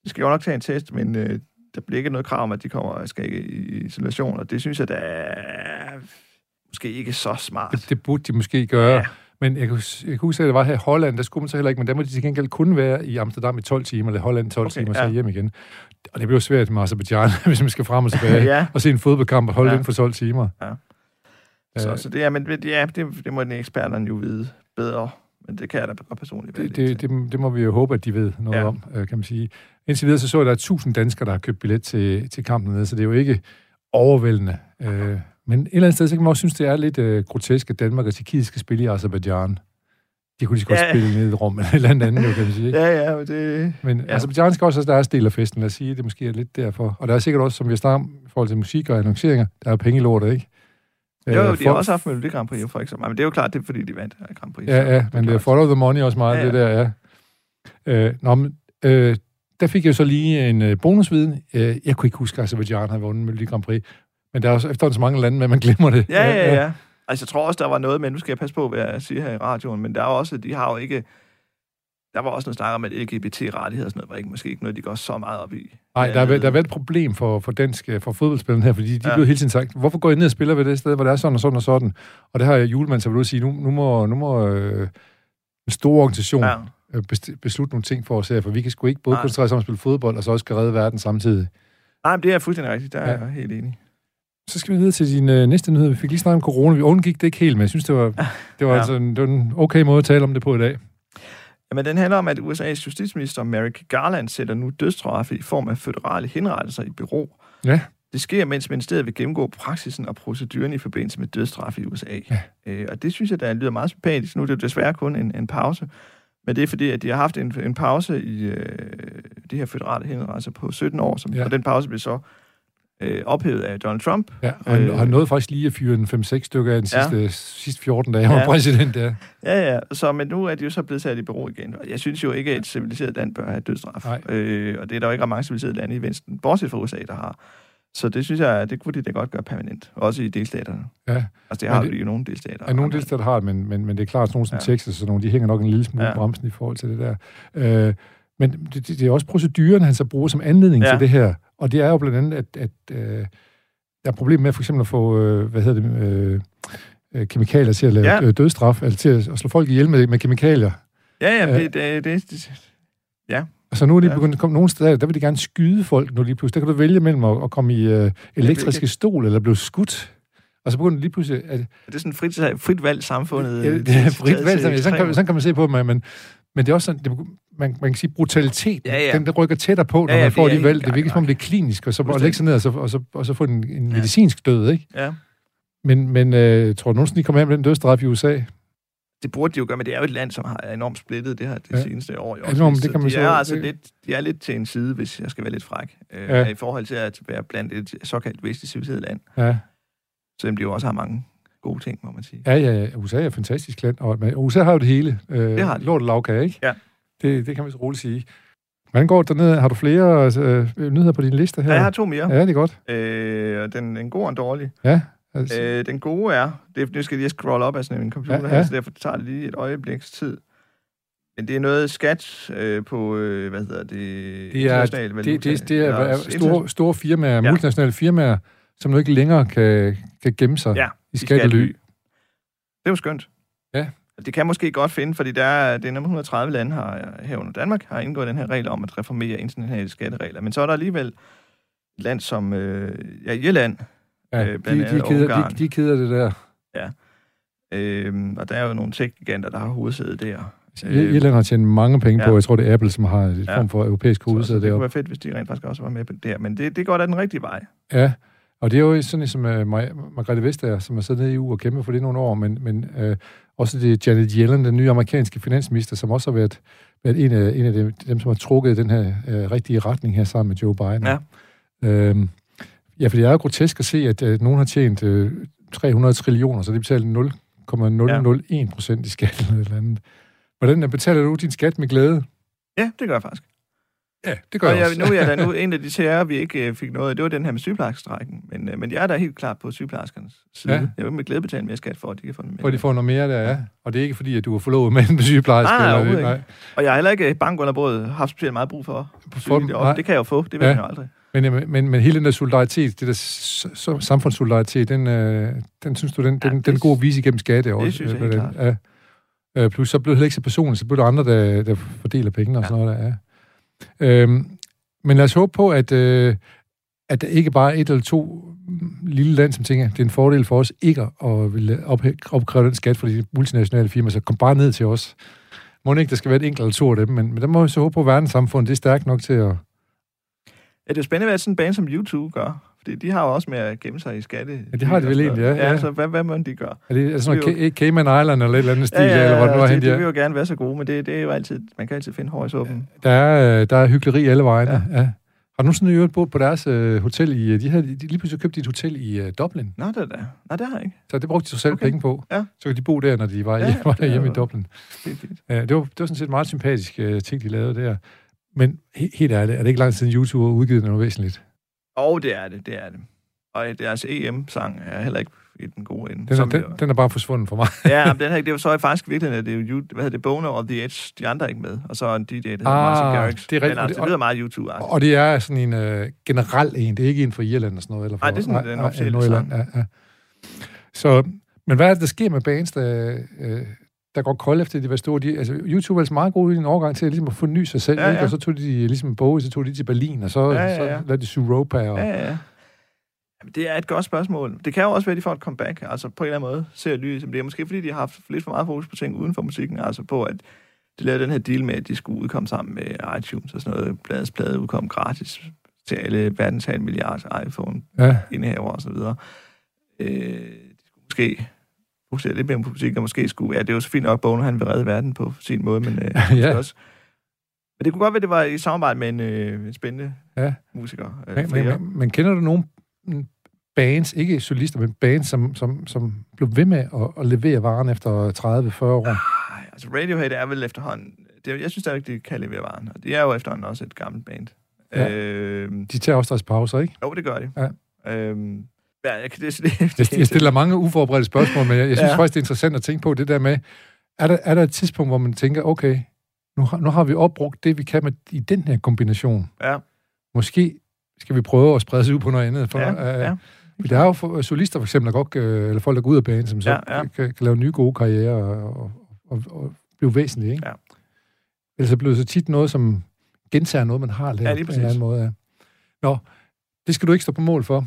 De skal jo nok tage en test, men øh, der bliver ikke noget krav om, at de kommer skal ikke i isolation, og det synes jeg, der er måske ikke så smart. det, det burde de måske gøre. Ja. Men jeg kan, jeg kan huske, at det var her i Holland, der skulle man så heller ikke, men der må de til gengæld kun være i Amsterdam i 12 timer, eller Holland i 12 Okay, timer, og så ja. hjem igen. Og det bliver svært med Azerbaijan, hvis man skal frem og tilbage Ja. og se en fodboldkamp og holde Ja. ja. inden for 12 timer. Ja. Så, så det, er, men, det- ja, det, det må den eksperterne jo vide bedre, men det kan jeg da godt personligt det, det, det, det må vi jo håbe, at de ved noget Ja. om, øh, kan man sige. Indtil videre så så jeg, at der er 1000 danskere, der har købt billet til, til kampen nede, så det er jo ikke overvældende. Øh, men et eller andet sted, så kan man også synes, det er lidt øh, grotesk, at Danmark og Tjekkiet skal spille i Azerbaijan. De kunne lige så godt Ja. spille i et rum, eller et eller andet jo, kan man sige. Ikke? Ja, ja, men det... Men ja. Azerbaijan skal også have deres del af festen, lad os sige, det måske er lidt derfor. Og der er sikkert også, som vi har snakket om, i forhold til musik og annonceringer, der er penge i lortet, ikke? Jo, jo, Øh, de har også haft Melodi Grand Prix, for eksempel. Men det er jo klart, det er fordi, de vandt øh, Grand Prix. Ja, ja, men det er follow the money også meget, Ja, ja, ja. ja. det der, ja. Øh, nå, men, øh, der fik jeg så lige en øh, bonusviden. Øh, jeg kunne ikke huske, at Azerbaijan havde vundet Melodi Grand Prix. Men der er også efterhånden så mange lande, men man glemmer det. Ja, ja, ja. Altså, jeg tror også, der var noget med, nu skal jeg passe på, hvad jeg siger her i radioen, men der er også, de har jo ikke, der var også noget snak om, at LGBT-rettigheder og sådan noget, var ikke, måske ikke noget, de går så meget op i. Nej, der, er, der har været et problem for, for dansk øh, for fodboldspillerne her, fordi de Ja. blev hele tiden sagt, hvorfor går I ned og spiller ved det sted, hvor der er sådan og sådan og sådan? Og det har julemand så vil du sige, nu, nu må, nu må øh, en stor organisation Ja. øh, beslutte nogle ting for os her, for vi kan sgu ikke både Nej. koncentrere os om at spille fodbold, og så også skal redde verden samtidig. Nej, men det er fuldstændig rigtigt, der er Ja. jeg helt enig. Så skal vi videre til din øh, næste nyhed. Vi fik lige snakket om corona. Vi undgik det ikke helt, men jeg synes, det var, det var, Ja. altså, det var en okay måde at tale om det på i dag. Jamen, den handler om, at USA's justitsminister Merrick Garland sætter nu dødstraffe i form af føderale henrettelser i bureau. Ja. Det sker, mens ministeriet vil gennemgå praksisen og proceduren i forbindelse med dødstraf i USA. Ja. Øh, og det synes jeg, der lyder meget sympatisk. Nu er det jo desværre kun en, en pause. Men det er fordi, at de har haft en, en pause i øh, de her føderale henrettelser på 17 år, som, Ja. og den pause blev så øh, ophævet af Donald Trump. Ja, og Øh. han nåede faktisk lige at fyre en 5-6 stykker af den Ja. sidste, sidste 14 dage, han var Ja. præsident der. Ja, ja. Så, men nu er de jo så blevet sat i bero igen. Og jeg synes jo ikke, at et civiliseret land bør have dødsstraf. Nej. Øh, og det er der jo ikke mange civiliserede lande i Vesten, bortset fra USA, der har. Så det synes jeg, det kunne de da godt gøre permanent. Også i delstaterne. Ja, Altså det har det- jo nogle delstater. og nogle delstater har det, men, men, men det er klart, at nogle som Ja. ja. Texas og sådan nogle, de hænger nok en lille smule Ja. ja. bremsen i forhold til det der. Øh, men det, det, det er også proceduren, han så bruger som anledning Ja. ja. til det her. Og det er jo blandt andet, at, at øh, der er problemer med for eksempel at få, øh, hvad hedder det, øh, øh, kemikalier til at lave Ja. ja. dødstraf, eller til at, at slå folk ihjel med, med kemikalier. Ja, ja, Ja. det, det, det, det, Og så nu er de Ja. begyndt at komme nogle steder, der vil de gerne skyde folk nu lige pludselig. Der kan du vælge mellem at, at komme i øh, elektriske stol eller blive skudt. Og så begynder det lige pludselig... At, det er sådan frit, frit valg samfundet. ja, øh, det er frit valg, sådan, sådan, kan, sådan kan man se på det, men, men det er også sådan, det, man, man kan sige brutalitet, Ja, ja. den der rykker tættere på, når Ja, ja, man får det helt Det virker som om det er klinisk, og så bare lægge sig ned og så, og så, og så få en, en Ja. medicinsk død, ikke? Ja, Men, men øh, tror du nogensinde, de kommer hjem med den dødsstraf i USA? det burde de jo gøre, men det er jo et land, som har enormt splittet det her det Ja. seneste år. Jo, Enormt, så det kan man de så- er altså det- lidt, de er lidt til en side, hvis jeg skal være lidt fræk, øh, Ja. i forhold til at være blandt et såkaldt vestligt civiliseret land. Ja. Selvom de jo også har mange gode ting, må man sige. Ja, ja, ja. USA er et fantastisk land, og USA har jo det hele. Øh, Det har de. Lort og lavkage, ikke? Ja. Det, det kan man så roligt sige. Hvordan går det dernede? Har du flere øh, nyheder på din liste her? Ja, jeg har to mere. Ja, det er godt. Øh, den, en god og en dårlig. Ja. Altså, Øh, den gode er, det, nu skal jeg lige scrolle op af sådan en computer Ja, her, så derfor tager det lige et øjebliks tid. Men det er noget skat øh, på, øh, hvad hedder det, det er, international det, valuta. det, det er Eller er store, store firmaer, Ja. multinationale firmaer, som nu ikke længere kan, kan gemme sig Ja, i skattely. Det er jo skønt. Ja. Det kan måske godt finde, fordi der er, det er nummer 130 lande har, herunder Danmark, har indgået den her regel om at reformere internationale skatteregler. Men så er der alligevel et land som øh, ja, Irland, Ja, Øh, de, blandt de, er keder, Ungarn. de, de er keder det der. øh, og der er jo nogle tech-giganter, der har hovedsæde der. Øh, Irland har tjent mange penge ja. på, jeg tror det er Apple, som har et Ja. form for europæisk hovedsæde det kunne deroppe. være fedt, hvis de rent faktisk også var med her. Men det, det går da den rigtige vej. Ja, og det er jo sådan som uh, Margrethe Vestager, som har siddet nede i EU og kæmpet for det nogle år, men, men uh, også det er Janet Yellen, den nye amerikanske finansminister, som også har været, været en, af, en af dem, dem, som har trukket den her uh, rigtige retning her sammen med Joe Biden. Ja. Øhm, Ja, for det er jo grotesk at se, at øh, nogen har tjent øh, 300 trillioner, så de betaler 0,001 procent i skat eller eller andet. Hvordan øh, betaler du din skat med glæde? Ja, det gør jeg faktisk. Ja, det gør Og jeg jeg, også. nu er jeg da nu en af de TR, vi ikke øh, fik noget af, det var den her med sygeplejerskestrækken. Men, øh, men jeg er da helt klart på sygeplejerskernes side. Ja. Jeg vil med glæde betale mere skat for, at de kan få noget mere. Hvor de får noget mere der, ja. Og det er ikke fordi, at du er forlovet med en sygeplejerske. Nej, nej, eller, ikke. Og jeg har heller ikke bank under bordet haft specielt meget brug for. For dem, det, nej. det kan jeg jo få, det ved Ja. jeg jo aldrig. Men, øh, men, men hele den der solidaritet, det der s- s- samfundssolidaritet, den, øh, den synes du, den, Ja, den, det den er god vise igennem skatte også. synes jeg øh, helt hvordan- Ja. Øh, plus så blev det heller ikke så personligt, så blev der andre, der, der fordeler pengene og Ja. sådan noget der, ja. Øhm, men lad os håbe på, at, øh, at der ikke bare er et eller to lille land, som tænker, det er en fordel for os ikke at ville opkræve den skat for de multinationale firmaer, så kom bare ned til os. Må ikke, der skal være et enkelt eller to af dem, men, men der må vi så håbe på, at verdenssamfundet det er stærkt nok til at... Ja, det er jo spændende, hvad sådan en bane som YouTube gør. Fordi de har jo også med at gemme sig i skatte. Ja, det har de vel egentlig, ja, Ja, ja. så hvad, hvad må de gøre? Er det, er det sådan Det noget Ca- Cayman Island eller et eller andet stil, Ja, ja, eller hvor det nu er de, henne, de de vil jo gerne være så gode, men det, det er jo altid, man kan altid finde hår i suppen. Der er, øh, der er hyggeleri alle vegne. Ja. ja. Har du nogensinde øvrigt boet på deres øh, hotel i... De havde de lige pludselig købt et hotel i øh, Dublin, Nå, det er da. Nej, det har jeg ikke. så det brugte de så selv okay. Penge på. Ja. Så kunne de bo der, når de var, Ja, ja, var det hjemme i jo- Dublin. Fint, fint. Ja, det, var, det var sådan set meget sympatisk øh, ting, de lavede der. Men he, helt ærligt, er det ikke lang tid siden YouTube har udgivet noget væsentligt? Og det er det, det er det. Og deres EM-sang er heller ikke i den gode ende. Den er, den, den er bare forsvundet for mig. ja, men den her, det var så faktisk virkelig, at det er jo, hvad hedder det, Bono og The Edge, de andre er ikke med. Og så en DJ, der hedder Ah, Martin Garrix. det er rigtigt. Altså, det lyder meget youtube -agtigt. Og det er sådan en øh, generel en, det er ikke en fra Irland og sådan noget. Eller fra, Nej, det er sådan den officielle Nordjylland, sang. Ja, ja. Så, men hvad er det, der sker med bands, der, øh, der går kold efter de var store? De, altså, YouTube er altså meget god i en overgang til ligesom at forny sig selv, Ja, ikke? ja. og så tog de ligesom Bowie, så tog de til Berlin, og så, Ja, ja, ja. så lavede de Suropa. Og, Ja, ja, ja. Jamen, det er et godt spørgsmål. Det kan jo også være, at de får et comeback, altså på en eller anden måde ser lys. Det er måske, fordi de har haft lidt for meget fokus på ting uden for musikken, altså på, at de lavede den her deal med, at de skulle udkomme sammen med iTunes og sådan noget. Bladets plade udkom gratis til alle verdens halv milliard iPhone-indehaver ja. og så videre. Øh, de skulle måske fokusere lidt mere på musik, og måske skulle... Ja, det er jo så fint nok, Bono, han vil redde verden på sin måde, men øh, Ja. også... Men det kunne godt være, det var i samarbejde med en, øh, en spændende Ja. musiker. Øh, Men, men, men kender du nogen bands, ikke solister, men bands, som, som, som blev ved med at, at levere varen efter 30-40 år? Ej, altså Radiohead er vel efterhånden... Det, jeg synes stadigvæk, de kan levere varen, og det er jo efterhånden også et gammelt band. Ja. Øhm, De tager også deres pauser, ikke? jo, det gør de. Ja. Øhm, ja, jeg, det, det, det, Jeg, stiller mange uforberedte spørgsmål, men jeg, jeg synes ja. Faktisk, det er interessant at tænke på det der med, er der, er der et tidspunkt, hvor man tænker, okay, nu har, nu har vi opbrugt det, vi kan med i den her kombination. Ja, Måske skal vi prøve at sprede sig ud på noget andet. For, ja, øh, ja. Der er jo for, solister for eksempel, der godt, øh, eller folk, der går ud af banen, som så ja. Kan, kan lave nye gode karrierer og, og, og, og blive væsentlige. Ikke? Ja. Ellers så bliver det så tit noget, som gentager noget, man har lavet Ja, på en eller anden måde. Ja. Nå, det skal du ikke stå på mål for.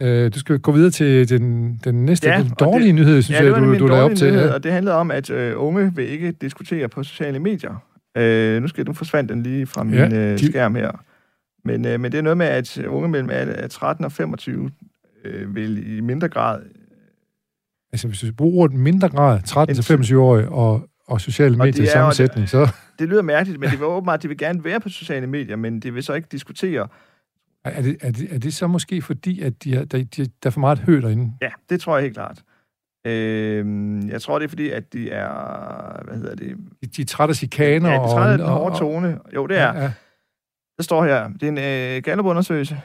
Øh, du skal gå videre til den, den næste Ja, den dårlige det- nyhed, synes ja, jeg, du, du lagde op til. nyhed, og det handlede om, at øh, unge vil ikke diskutere på sociale medier. Øh, nu skal du forsvandt den lige fra min Ja, øh, skærm her. Men, øh, men det er noget med, at unge mellem alder- 13 og 25 øh, vil i mindre grad Altså, hvis du bruger ordet mindre grad, 13-25-årige og, og sociale Og medier i er samme jo- sætning, så det lyder mærkeligt, men det vil åbenbart, at de vil gerne være på sociale medier, men de vil så ikke diskutere. Er det, er, det, er det så måske fordi, at de har, der, de, der er for meget hø derinde? Ja, det tror jeg helt klart. Øh, jeg tror, det er fordi, at de er... Hvad hedder det? De, de er trætte af chikaner. Ja, de træder af den og, hårde tone. Jo, det er. Ja, ja. Der står her, det er en øh, Gallup-undersøgelse.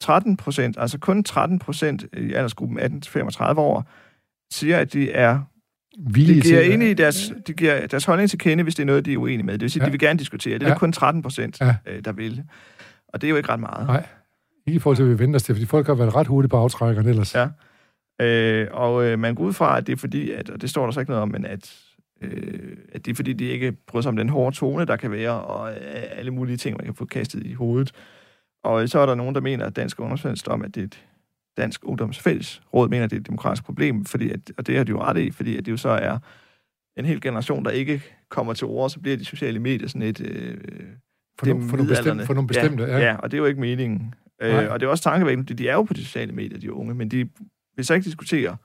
13 procent, altså kun 13 procent i aldersgruppen 18-35 år, siger, at de er Villige de giver til, ind i deres, de giver deres holdning til kende, hvis det er noget, de er uenige med. Det vil sige, Ja. de vil gerne diskutere. Det er Ja. kun 13 procent, Ja. øh, der vil. Og det er jo ikke ret meget. Nej. Ikke i forhold til, at vi venter os til, fordi folk har været ret hurtigt på aftrækkerne ellers. Ja. Øh, og øh, man går ud fra, at det er fordi, at, og det står der så ikke noget om, men at, øh, at det er fordi, de ikke bryder sig om den hårde tone, der kan være, og øh, alle mulige ting, man kan få kastet i hovedet. Og så er der nogen, der mener, at Dansk Ungdomsfællesråd om, at det er et Dansk Ungdomsfælles Råd mener, at det er et demokratisk problem, fordi at, og det har de jo ret i, fordi at det jo så er en hel generation, der ikke kommer til ord, så bliver de sociale medier sådan et... Øh, For, no, for, nogle bestemte, for nogle bestemte, ja. ja. ja, og det er jo ikke meningen. Nej. Øh, og det er også tankevækkende, de er jo på de sociale medier, de unge, men de vil så ikke diskutere.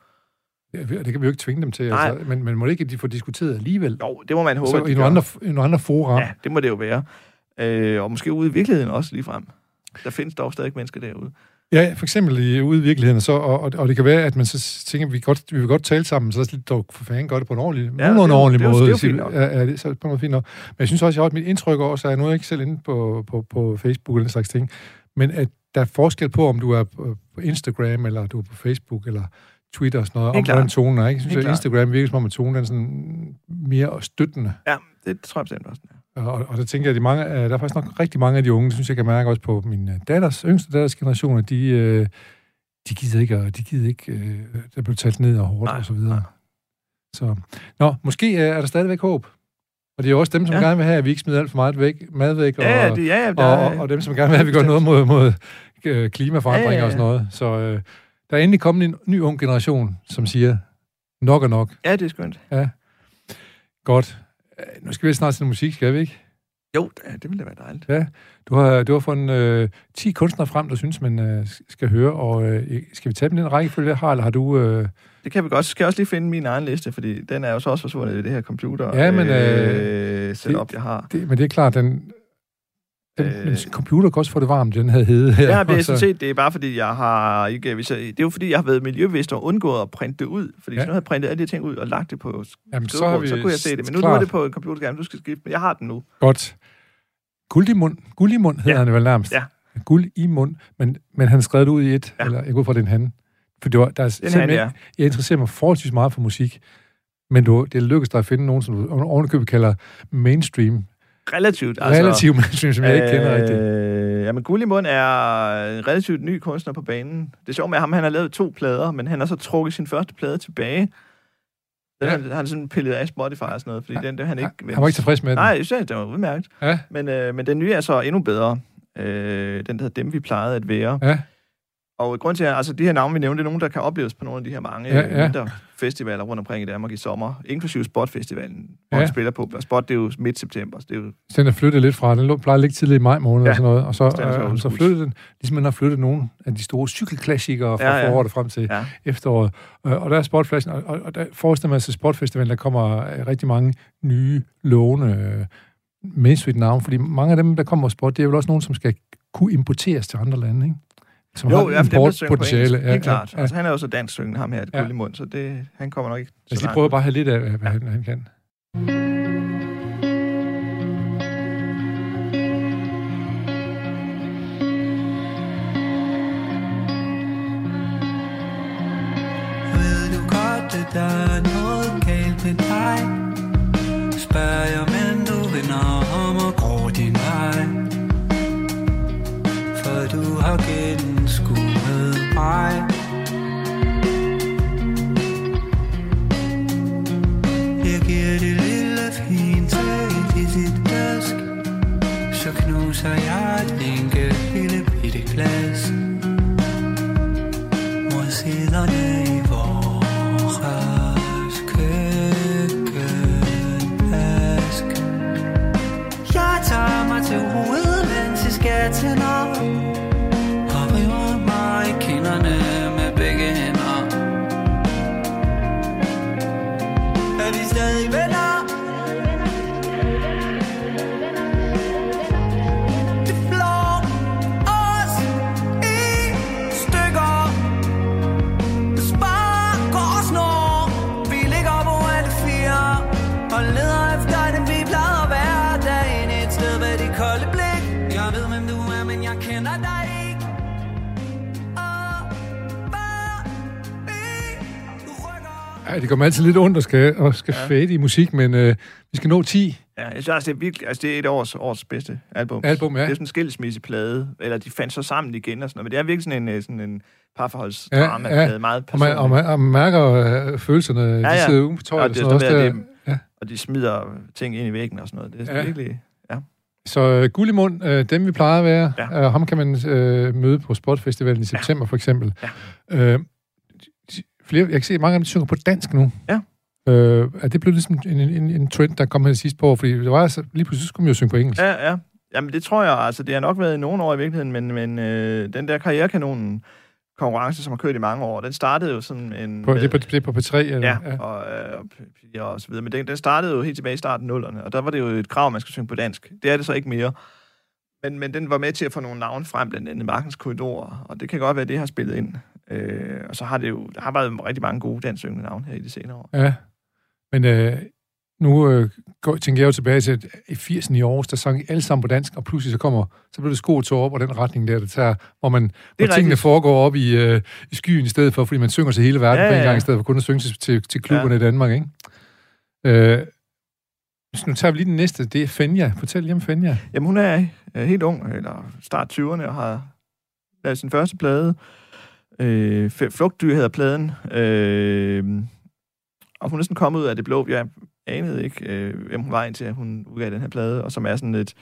ja. Det kan vi jo ikke tvinge dem til, Nej. altså. men, men må det ikke, de får diskuteret alligevel? Jo, det må man håbe, så i nogle andre, i nogle andre fora. Ja, det må det jo være. Øh, og måske ude i virkeligheden også lige frem. der findes dog stadig mennesker derude. Ja, for eksempel i, ude i virkeligheden, så, og, og, og det kan være, at man så tænker, at vi, godt, vi vil godt tale sammen, så lad os lige dog for fanden gøre det på en ordentlig, ja, det jo- en ordentlig det måde. det er jo fint. Ja, ja, det er så på en måde fint nok. Men jeg synes også, at mit indtryk også er, nu er jeg ikke selv inde på, på, på Facebook eller den slags ting, men at der er forskel på, om du er på Instagram, eller du er på Facebook, eller Twitter og sådan noget, om hvordan tonen er. Ikke? Jeg synes, at. Instagram virker som om, at tonen er sådan mere støttende. Ja, det tror jeg bestemt også. er. Og, og der tænker jeg, at de mange, øh, der er faktisk nok rigtig mange af de unge, det synes jeg, kan mærke også på min øh, datters, yngste datters generation, at de, øh, de gider ikke, og de gider ikke, der blev talt ned og hårdt Nej, og så videre. Så, nå, måske er der stadigvæk håb. Og det er jo også dem, som Ja. ja. gerne vil have, at vi ikke smider alt for meget væk, mad væk, og, Ja, ja, det, ja, ja, der, og, og, og dem, som gerne vil have, at vi gør noget mod, mod øh, klimaforandringer Ja, ja, ja. og sådan noget. Så øh, der er endelig kommet en ny ung generation, som siger, nok og nok. ja, det er skønt. Godt. Øh, Nu skal vi snart til musik, skal vi ikke? Jo, ja, det ville da være dejligt. Du har, du har fundet øh, 10 kunstnere frem, der synes, man øh, skal høre, og øh, skal vi tage dem i den rækkefølge, har, eller har du... Øh, Det kan vi godt. Så skal jeg også lige finde min egen liste, fordi den er jo så også forsvundet i det her computer Ja, men, øh, setup, jeg har. det, men det er klart, den, den, Øh. øh, computer kan også få det varmt, den havde hede her. Ja, det er sådan set, det er bare fordi, jeg har ikke... Hvis jeg, det er jo fordi, jeg har været miljøbevidst og undgået at printe det ud. Fordi ja. Nu havde jeg printet alle de ting ud og lagt det på Jamen, så, har vi, så, kunne jeg se det. Men nu, nu er det på en computerskærm, du skal skifte. Men jeg har den nu. Godt. Guld i mund. Guld i mund hedder Ja. han det vel nærmest. Ja. Guld i mund. Men, men han skrev det ud i et, ja. eller jeg går fra den han. For det var, der er Den her, simpelthen, ja. jeg interesserer mig forholdsvis meget for musik, men du, det lykkedes dig at finde nogen, som du ovenikøbet kalder mainstream. Relativt. Altså, relativt mainstream, som jeg ikke kender rigtigt. Øh, jamen, Gullimund er en relativt ny kunstner på banen. Det er sjovt med ham, han har lavet to plader, men han har så trukket sin første plade tilbage. Den Ja. ja. har han sådan pillet af Spotify og sådan noget, fordi Ja. den, den han ikke... Han var ikke tilfreds med den. Nej, jeg synes, det var udmærket. Ja, Men, øh, men den nye er så endnu bedre. Øh, den der hedder Dem, vi plejede at være. ja. Og grund til, at altså, de her navne, vi nævnte, det er nogen, der kan opleves på nogle af de her mange Ja, ja, ja. mindre festivaler rundt omkring i Danmark i sommer, inklusive Spotfestivalen, hvor Ja. spiller på. Spot, det er jo midt september, så det er jo Den er flyttet lidt fra. Den lå- plejer at ligge tidligt i maj måned ja. Og sådan noget. Og så, Den er så øh, så flyttede den, ligesom man har flyttet nogle af de store cykelklassikere fra Ja, ja, foråret frem til Ja. efteråret. Øh, Og der er Sportflashen, og, og, der forestiller man sig Sportfestivalen, der kommer øh, rigtig mange nye, lovende øh, mainstream navne, fordi mange af dem, der kommer på sport, det er vel også nogen, som skal kunne importeres til andre lande, ikke? Som Jo, har ja, importpotentiale. engelsk, helt klart. Altså, han er jo så dansk syngende, ham her, et Ja. ja. guld i mund, så det, han kommer nok ikke Lad os så lige langt. prøve bare at have lidt af, hvad han, han kan. Ved du godt, at der er noget galt med dig? Spørg jeg, men du vender om knuser jeg et enkelt lille bitte glas mod siderne i vores køkkenask. Jeg tager mig til hovedet, mens jeg skal til op. det kommer altid lidt ondt at skal, at skal ja. fade i musik, men øh, vi skal nå 10 Ja, jeg synes altså, det er virkelig, altså det er et års, års bedste album. album. Ja. Det er sådan en skilsmisseplade, eller de fandt så sammen igen og sådan noget, men det er virkelig sådan en, øh, sådan en parforholdsdrama, Ja, ja. ja, meget Og personligt. og man, og man mærker øh, følelserne, ja, ja. de sidder ude på tøjet Og og det sådan er noget. Også at og de smider ting ind i væggen og sådan noget. Det er Ja. ja. virkelig... Så øh, Gullimund, øh, dem vi plejer at være, ja. Ja. øh, ham kan man øh, møde på Sportfestivalen i september for eksempel. Ja. Øh, flere, jeg kan se, at mange af dem synger på dansk nu. Ja. Øh, er det blevet ligesom en, en, en trend, der kom her sidste på år? Fordi det var altså, lige pludselig skulle man jo synge på engelsk. Ja, ja. Jamen, det tror jeg, altså, det har nok været i nogle år i virkeligheden, men, men øh, den der karrierekanonen konkurrence, som har kørt i mange år, den startede jo sådan en... På, det, er på, det er på P3? Eller? Ja, og, øh, og, P4 og så videre. Men den, den startede jo helt tilbage i starten af nullerne, og der var det jo et krav, man skulle synge på dansk. Det er det så ikke mere. men, men den var med til at få nogle navne frem, blandt andet Markens Korridor, og det kan godt være, at det har spillet ind. Øh, og så har det jo, der har været rigtig mange gode dansyngende navne her i de senere år. Ja, men øh, nu øh, går, tænker jeg jo tilbage til, at i 80'erne i Aarhus, der sang I alle sammen på dansk, og pludselig så kommer, så bliver det sko til op og den retning der, der tager, hvor, man, hvor tingene foregår op i, øh, i skyen i stedet for, fordi man synger til hele verden Ja, på en ja. gang, i stedet for kun at synge til, til, til klubberne ja. i Danmark, ikke? Øh, så nu tager vi lige den næste, det er Fenja. Fortæl lige om Fenja. Jamen, hun er øh, helt ung, eller start 20'erne, og har lavet sin første plade. Øh, Flugtdyr hedder pladen. Øh, og hun er sådan kommet ud af det blå. Jeg anede ikke, øh, hvem hun var indtil at hun udgav den her plade, og som er sådan et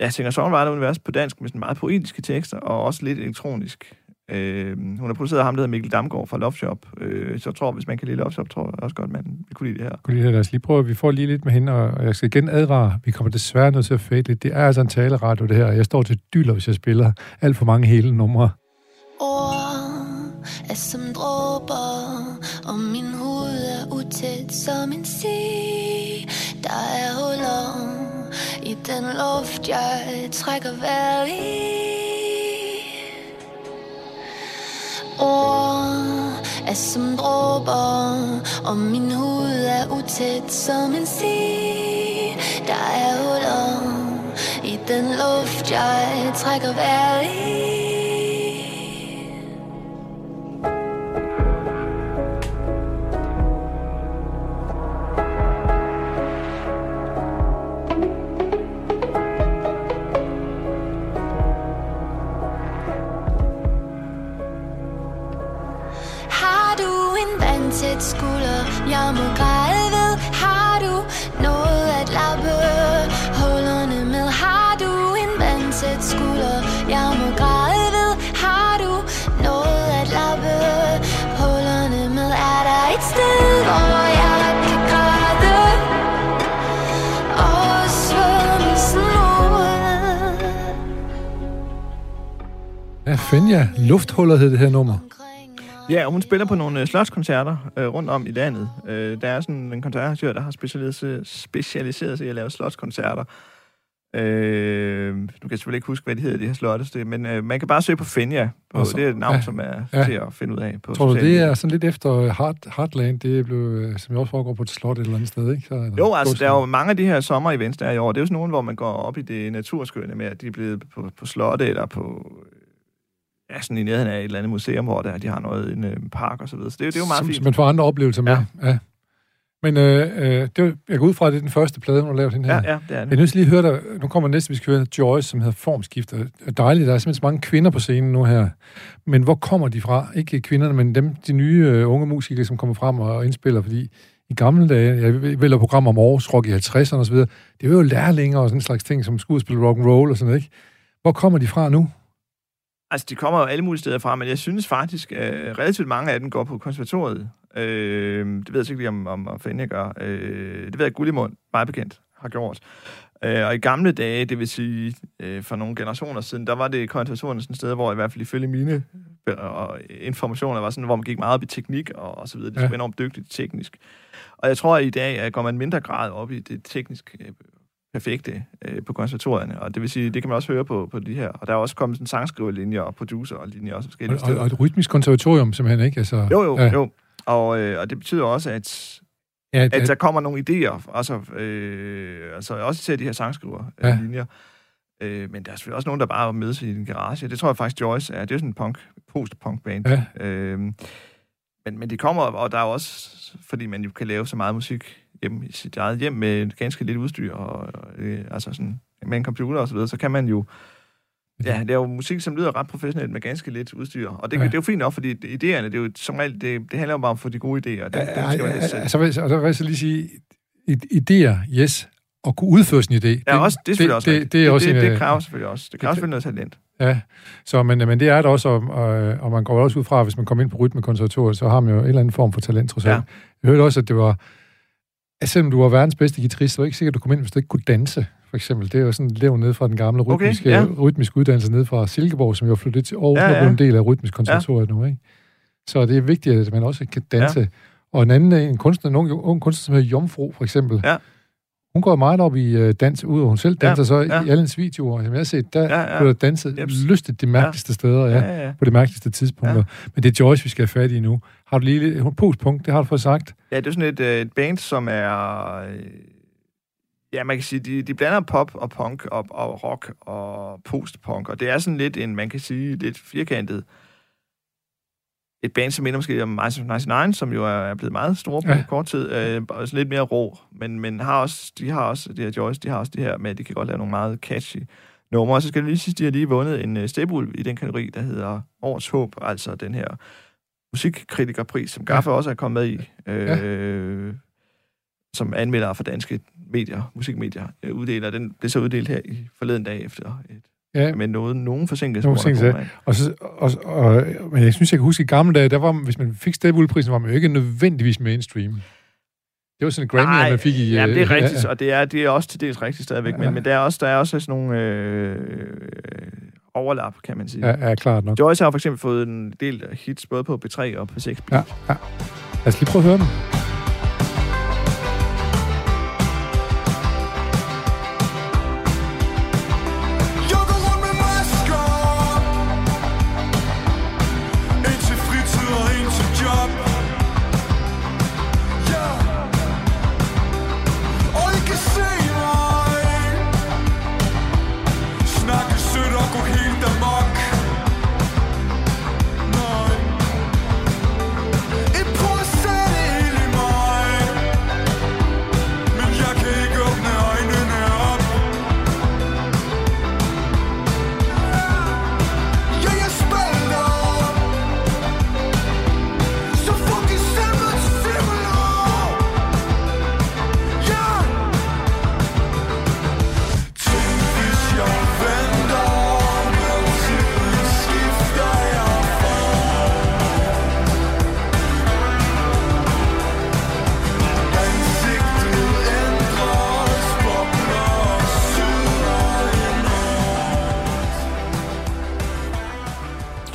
ja, singer-songwriter-univers på dansk med sådan meget poetiske tekster, og også lidt elektronisk. Øh, hun har produceret af ham, der hedder Mikkel Damgaard fra Love Shop. Øh, så jeg tror, hvis man kan lide Love Shop, tror jeg også godt, man vil kunne lide det her. Kunne lige, lad os lige prøve, vi får lige lidt med hende, og jeg skal igen advare, vi kommer desværre nødt til at fade lidt. Det er altså en taleradio, det her, jeg står til dyler, hvis jeg spiller alt for mange hele numre. Er som dråber Og min hud er utæt som en si. Der er huller i den luft Jeg trækker vejret i. Ord er som dråber Og min hud er utæt som en si. Der er huller i den luft Jeg trækker vejret i. Ja, Fenja, lufthullet hed det her nummer. Ja, og hun spiller på nogle øh, slotskoncerter øh, rundt om i landet. Øh, der er sådan en koncertarrangør, der har specialiseret, specialiseret sig i at lave slotskoncerter. Øh, nu kan jeg selvfølgelig ikke huske, hvad de hedder, de her slottes, det, men øh, man kan bare søge på Fenja. På, Og så- det er et navn, ja, som er ja. til at finde ud af. På Tror du, det er sådan lidt efter Heart, Heartland, det blev, øh, som jo også foregår på et slot et eller andet sted, ikke? Så, er Jo, altså, der er jo mange af de her sommer-events, der er i år. Det er jo sådan nogle, hvor man går op i det naturskønne med, at de er blevet på, på slotte eller på ja, sådan i nærheden af et eller andet museum, hvor der, de har noget i en øh, park og så videre. Så det, er jo- det er jo meget som, fint. som man får andre oplevelser med. Ja. ja. Men øh, øh, det, var- jeg går ud fra, at det er den første plade, hun har lavet den her. Ja, ja, det er Jeg det. er nødt til lige at høre dig. Nu kommer næste, vi skal høre Joyce, som hedder Formskifter. Det er dejligt, der er simpelthen så mange kvinder på scenen nu her. Men hvor kommer de fra? Ikke kvinderne, men dem, de nye øh, unge musikere, som kommer frem og indspiller, fordi i gamle dage, jeg vælger program om Aarhus Rock i 50'erne osv., det var jo lærlinger og sådan en slags ting, som skulle spille rock and roll og sådan noget, ikke? Hvor kommer de fra nu? Altså, de kommer jo alle mulige steder fra, men jeg synes faktisk, at relativt mange af dem går på konservatoriet. Øh, det ved jeg ikke lige, om, om, om Fenja gør. Øh, det ved jeg, Gullimund, meget bekendt, har gjort. Øh, og i gamle dage, det vil sige øh, for nogle generationer siden, der var det konservatoriet sådan et sted, hvor i hvert fald ifølge mine øh, og informationer var sådan, hvor man gik meget op i teknik og, og så videre. Det Ja. var enormt dygtigt teknisk. Og jeg tror, at i dag at går man mindre grad op i det teknisk øh, perfekte øh, på konservatorierne, og det vil sige, det kan man også høre på, på de her. Og der er også kommet sådan sangskriverlinjer og producer og linjer også forskellige Og, og, steder. og et rytmisk konservatorium, simpelthen, ikke? Altså, Jo, jo, ja, jo. Og, øh, og det betyder også, at, Ja, at at, der kommer nogle idéer, altså, øh, altså også til de her sangskriver Ja. linjer. Øh, men der er selvfølgelig også nogen, der bare mødes i en garage. Det tror jeg faktisk, Joyce er. Det er jo sådan en punk, post-punk-band. Ja. Øh, men, men de kommer, og der er også, fordi man jo kan lave så meget musik hjemme i sit eget hjem med ganske lidt udstyr, og, og øh, altså sådan, med en computer og så videre, så kan man jo Ja, det er jo musik, som lyder ret professionelt med ganske lidt udstyr. Og det, Ja. ja. det er jo fint nok, fordi idéerne, det er jo som regel, det, det handler jo bare om at få de gode idéer. Det, det skal man helst selv. altså, vil- og så vil jeg så lige sige, idéer, yes, og kunne udføre sin idé. Ja, også, det selvfølgelig også det, rigtigt. det, er også det, en, det, øh, det kræver selvfølgelig også. Det kræver det- selvfølgelig noget talent. Ja, så, men, men det er det også, og, og, og man går også ud fra, at hvis man kommer ind på rytmekonservatoriet, så har man jo en eller anden form for talent, trods alt. Ja. Jeg hørte også, at det var, at selvom du var verdens bedste guitarist, så var det ikke sikkert, at du kom ind, hvis du ikke kunne danse, for eksempel. Det er jo sådan lev ned fra den gamle Okay, rytmiske, ja. rytmiske uddannelse ned fra Silkeborg, som jo flyttet til Aarhus, Ja, ja, ja. ja. en del af rytmisk nu, ikke? Så det er vigtigt, at man også kan danse. Ja. Og en anden en kunstner, en ung, ung kunstner, som hedder Jomfru, for eksempel. Ja. Hun går meget op i uh, dans, udover hun selv Ja, danser, så ja. i alle hendes videoer, som jeg har set, der Ja, ja, ja. ja. bliver danset Jeps. lystigt de mærkeligste steder, ja, Ja, ja. på de mærkeligste tidspunkter. Ja. Men det er Joyce, vi skal have fat i nu. Har du lige et postpunkt, det har du fået sagt. Ja, det er sådan et, øh, et band, som er... Øh, ja, man kan sige, de, de blander pop og punk og, og rock og postpunk, og det er sådan lidt en, man kan sige, lidt firkantet et band, som minder måske om Minds of 99, som jo er blevet meget store på Ja. kort tid, øh, og lidt mere rå, men, men har også, de har også, de her Joyce, de har også det her med, at de kan godt lave nogle meget catchy numre, og så skal jeg lige sige, de har lige vundet en uh, stebul i den kategori, der hedder Årets Håb, altså den her musikkritikerpris, som Gaffa ja. også er kommet med i, øh, ja. som anmelder for danske medier, musikmedier, øh, uddeler. Den blev så uddelt her i forleden dag efter et, Ja, med nogen, nogen forsinkelse. Nogen på grund af forsinkelse, corona. og, så, og, og, men jeg synes, jeg kan huske, i gamle dage, der var, hvis man fik Stebulprisen, var man jo ikke nødvendigvis mainstream. Det var sådan en Grammy, Nej, man fik i... Ja, det er øh, rigtigt, ja, og det er, det er også til dels rigtigt stadigvæk, Ja. men, men der er også, der er også sådan nogle øh, overlap, kan man sige. Ja, ja, klart nok. Joyce har for eksempel fået en del hits både på B3 og på 6 Ja, ja. Lad os lige prøve at høre den.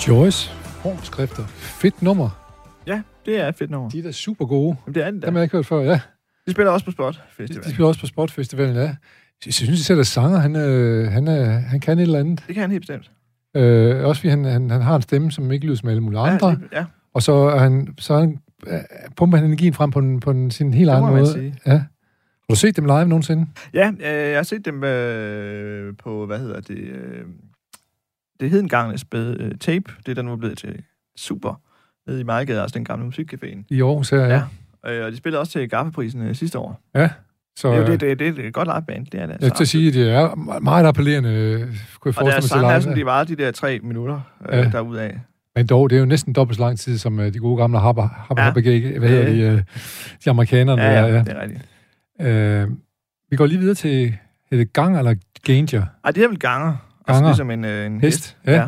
Joyce, formskrifter. Fedt nummer. Ja, det er et fedt nummer. De er da super gode. Jamen, det er det Dem har jeg ikke hørt før, ja. De spiller også på Spot De, Festival. de spiller også på Sportfestivalen, ja. Jeg synes, især der sanger, han, øh, han, øh, han kan et eller andet. Det kan han helt bestemt. Øh, også fordi han, han, han har en stemme, som ikke lyder som alle mulige andre. Ja, det, ja, Og så, er han, så er han, øh, pumper han energien frem på, en, på en, sin helt egen man måde. sige. Ja. Har du set dem live nogensinde? ja øh, jeg har set dem øh, på, hvad hedder det, øh, det hed engang et spæde øh, tape. Det er der nu er blevet til super. Nede i Majgade, altså den gamle musikcaféen. I Aarhus her, ja. Ja. Øh, og de spillede også til Gaffeprisen øh, sidste år. Så, Det er, jo, øh, det, det, det er et godt liveband, det er det. jeg skal sige, at det er meget appellerende, øh, kunne jeg og forestille deres mig sang er til sådan, live. de varer de der tre minutter øh, Ja. ja. derudaf. Men dog, det er jo næsten dobbelt så lang tid, som øh, de gode gamle Habba, Habba, Ja. Habba Gig, hvad hedder de, øh, de amerikanerne. Ja, ja, der, det er rigtigt. Øh, vi går lige videre til, er det gang eller ganger? Ej, det er vel ganger. Altså Ganger. ligesom en, øh, en Hest, ja.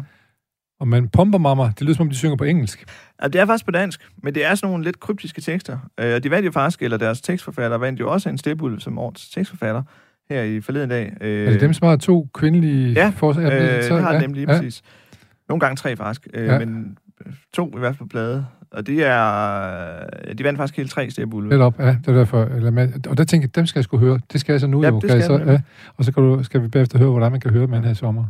Og man pomper mamma, det lyder som om, de synger på engelsk. Ja, det er faktisk på dansk, men det er sådan nogle lidt kryptiske tekster. Øh, og de vandt jo faktisk, eller deres tekstforfatter vandt jo også en stebul som årets tekstforfatter her i forleden dag. Øh, Er det dem, som har to kvindelige Ja, øh, det har ja, dem lige ja. præcis. Nogle gange tre faktisk, øh, Ja. ja. men to i hvert fald på plade. Og det er... De vandt faktisk hele tre stebul. Netop, ja, det er derfor. Eller med, og der tænker jeg, dem skal jeg skulle høre. Det skal jeg så nu, Ja, jo. det Kan jeg skal så, ja. Og så kan du, skal vi bagefter høre, hvordan man kan høre med den her sommer.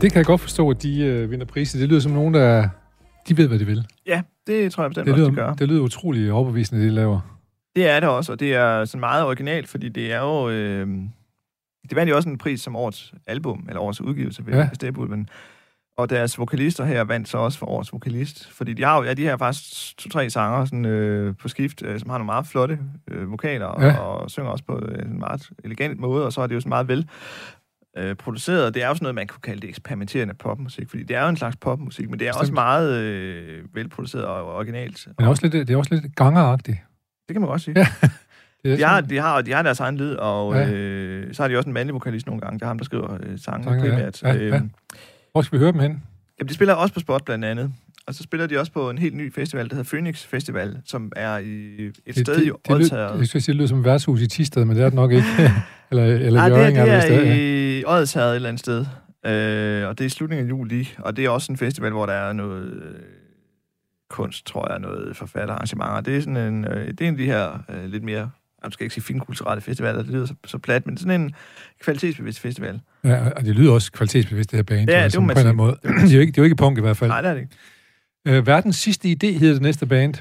Det kan jeg godt forstå, at de øh, vinder priser. Det lyder som nogen, der De ved, hvad de vil. Ja, det tror jeg bestemt Det også, de lyder, gør. det lyder utrolig overbevisende, det de laver. Det er det også, og det er sådan meget originalt, fordi det er jo... Øh, det vandt jo også en pris som årets album, eller årets udgivelse ved Ja. Stepulven. Og deres vokalister her vandt så også for årets vokalist. Fordi de har jo, ja, de her faktisk to-tre sanger sådan, øh, på skift, øh, som har nogle meget flotte øh, vokaler, og, Ja. ja. og synger også på øh, en meget elegant måde, og så er det jo sådan meget vel øh, produceret. Det er jo sådan noget, man kunne kalde det eksperimenterende popmusik, fordi det er jo en slags popmusik, men det er også Bestemt. meget øh, velproduceret og originalt. Men også lidt, det er også lidt gangeragtigt. Det kan man godt sige. Ja. Det De har, de, har, de har deres egen lyd, og Ja. ja. øh, så har de også en mandlig vokalist nogle gange. Det er ham, der skriver øh, sange Sange, ja. primært. Ja, ja. Øhm, Hvor skal vi høre dem hen? Jamen, de spiller også på Spot blandt andet. Og så spiller de også på en helt ny festival, der hedder Phoenix Festival, som er i et Det, sted det, i det, Odsherred. jeg skal sige, det lyder som et værtshus i Tisted, men det er det nok ikke. eller eller Nej, det, Hjørring er, det er det. i Odsherred et eller andet sted. Øh, og det er i slutningen af juli. Og det er også en festival, hvor der er noget øh, kunst, tror jeg, noget forfatterarrangementer. Det er sådan en, øh, det er en af de her øh, lidt mere, jeg skal ikke sige finkulturelle festivaler, det lyder så, så plat, men sådan en kvalitetsbevidst festival. Ja, og det lyder også kvalitetsbevidst, det her band. Ja, altså, det må man sige. måde. det, er jo ikke, det er jo ikke punk i hvert fald. Nej, det er det ikke. Øh, verdens sidste idé hedder det næste band.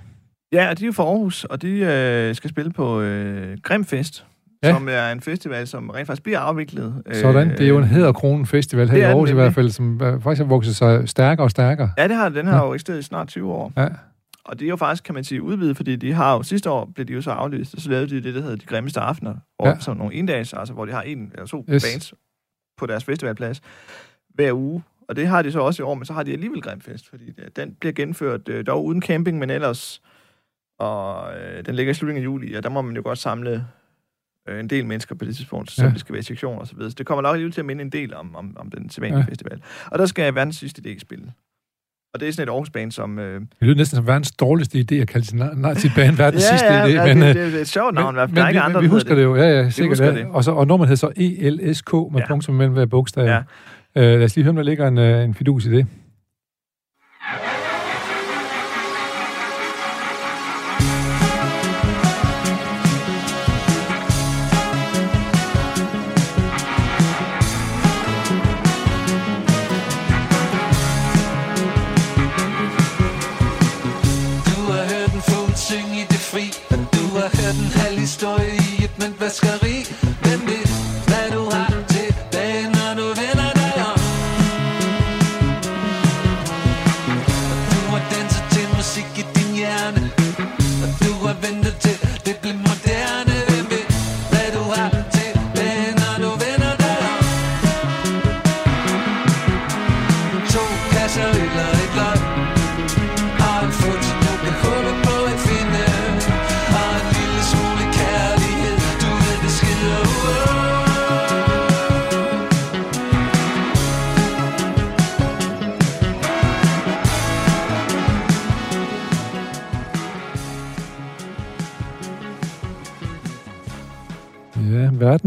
Ja, og de er jo fra Aarhus, og de øh, skal spille på øh, Grimfest, Ja. som er en festival, som rent faktisk bliver afviklet. Øh, Sådan. Det er jo en hæderkronen festival her i Aarhus i hvert fald, som øh, faktisk har vokset sig stærkere og stærkere. Ja, det har, den har Ja. jo eksisteret i snart 20 år. Ja. Og det er jo faktisk, kan man sige, udvidet, fordi de har jo, sidste år blev de jo så aflyst, og så lavede de det, der hedder De Grimmeste Aftener, hvor, Ja. sådan nogle endags, altså hvor de har en eller to yes. bands på deres festivalplads hver uge. Og det har de så også i år, men så har de alligevel Grimfest, fordi det, den bliver gennemført øh, dog uden camping, men ellers, og øh, den ligger i slutningen af juli, og der må man jo godt samle øh, en del mennesker på det tidspunkt, så Ja. ja. det skal være sektioner og så videre. Så det kommer nok alligevel til at minde en del om, om, om den sædvanlige Ja. ja. festival. Og der skal verdens sidste idé spille. Og det er sådan et Aarhus band, som... Øh, Det lyder næsten som verdens dårligste idé at kalde sit, nej, sit band verdens sidste idé. ja, men, det, øh, det, det er et sjovt navn, men, Der er ikke vi, andre, vi husker hedder det jo, ja, ja, sikkert. husker Ja. det. Og, så, og nummeret hedder så ELSK med ja. Ja. punktum mellem hver bogstav. Ja. Øh, lad os lige høre, om der ligger en, øh, en fidus i det.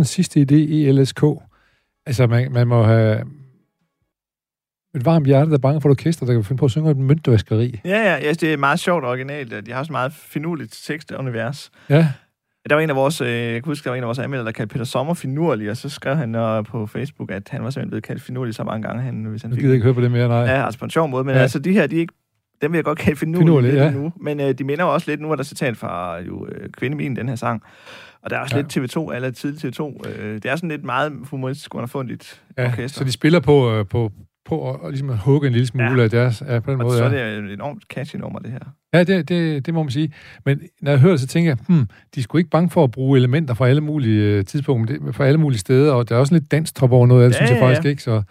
Verdens sidste idé, ELSK. Altså, man, man må have et varmt hjerte, der er bange for et orkester, der kan finde på at synge et møntvaskeri. Ja, ja, ja, det er meget sjovt og originalt. De har også meget finurligt tekst og univers. Ja, Der var en af vores, øh, jeg kan huske, der var en af vores anmeldere, der kaldte Peter Sommer finurlig, og så skrev han på Facebook, at han var simpelthen blevet kaldt finurlig så mange gange, han, hvis han fik... gider jeg ikke høre på det mere, nej. Ja, altså på en sjov måde, men Ja. altså de her, de er ikke, dem vil jeg godt kalde finurlige, Finurlige, ja. nu, men øh, de minder jo også lidt, nu er der citat fra jo, øh, Kvindemin, den her sang, og der er også Ja. ja. lidt TV2, eller tidlig TV2, øh, det er sådan lidt meget humoristisk underfundigt Ja, orkester. så de spiller på, øh, på, på at, ligesom at hugge en lille smule ja. Ja. af deres, ja, på den og måde. så ja. er det et enormt catchy nummer, det her. Ja, det, det, det må man sige. Men når jeg hører det, så tænker jeg, hmm, de sgu ikke bange for at bruge elementer fra alle mulige øh, tidspunkter, fra alle mulige steder, og der er også lidt danstrop over noget af det, Ja, synes jeg ja, ja. faktisk ikke. Så,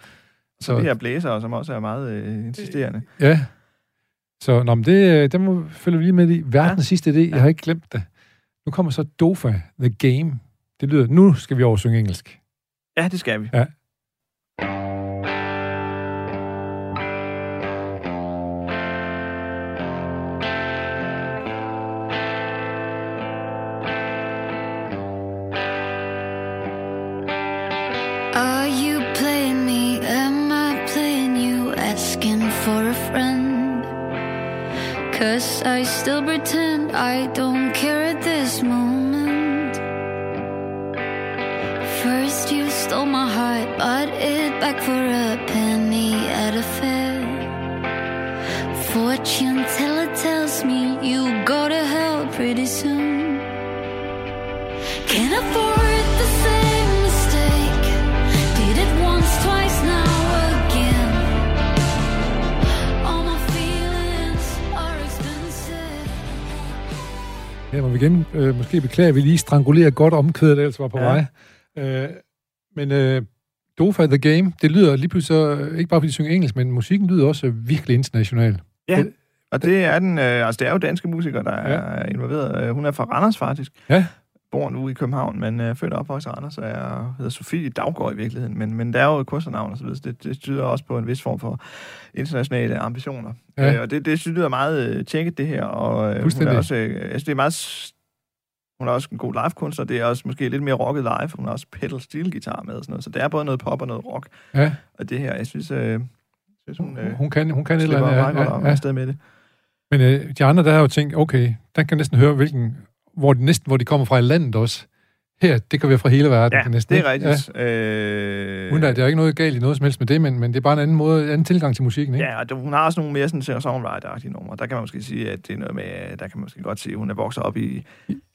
Så det her blæser, som også er meget øh, insisterende. Ja. Så nå, men det, det må vi følge lige med i. Verdens ja. sidste idé, jeg har ikke glemt det. Nu kommer så Dofa, The Game. Det lyder, nu skal vi over synge engelsk. Ja, det skal vi. Ja. Øh, måske beklage, at vi lige strangulerer godt omkvædet, der ellers var på Ja. vej. Øh, men øh, Dofa The Game, det lyder lige pludselig så, øh, ikke bare fordi de synger engelsk, men musikken lyder også virkelig international. Ja, og det er den, øh, altså det er jo danske musikere, der Ja. er involveret. Øh, Hun er fra Randers faktisk. Ja. Bor nu i København, men øh, født og opvokset i Randers, og er, hedder Sofie Daggaard i virkeligheden. Men, men der er jo et kunstnernavn og så videre, så det, det tyder også på en vis form for internationale ambitioner. Ja. Øh, og det, det synes jeg er meget øh, tjekket, det her. Og øh, hun er også, øh, altså det er meget... Hun er også en god live-kunstner. Det er også måske lidt mere rocket live. Hun har også pedal steel guitar med og sådan noget. Så det er både noget pop og noget rock. Ja, Og det her, jeg synes, øh, synes hun, øh, hun kan, hun kan et eller andet. Ja, ja, ja, afsted med det. Men øh, de andre, der har jo tænkt, okay, der kan næsten høre, hvilken, hvor de, næsten, hvor de kommer fra i landet også. Her, det kan være fra hele verden. Ja, næsten, det er rigtigt. Ja. Øh, Uden at der er ikke noget galt i noget som helst med det, men, men det er bare en anden måde, en anden tilgang til musikken, ikke? Ja, og det- hun har også nogle mere sådan singer-songwriter-agtige numre. Der kan man måske sige, at det er noget med, der kan man måske godt sige, at hun er vokset op i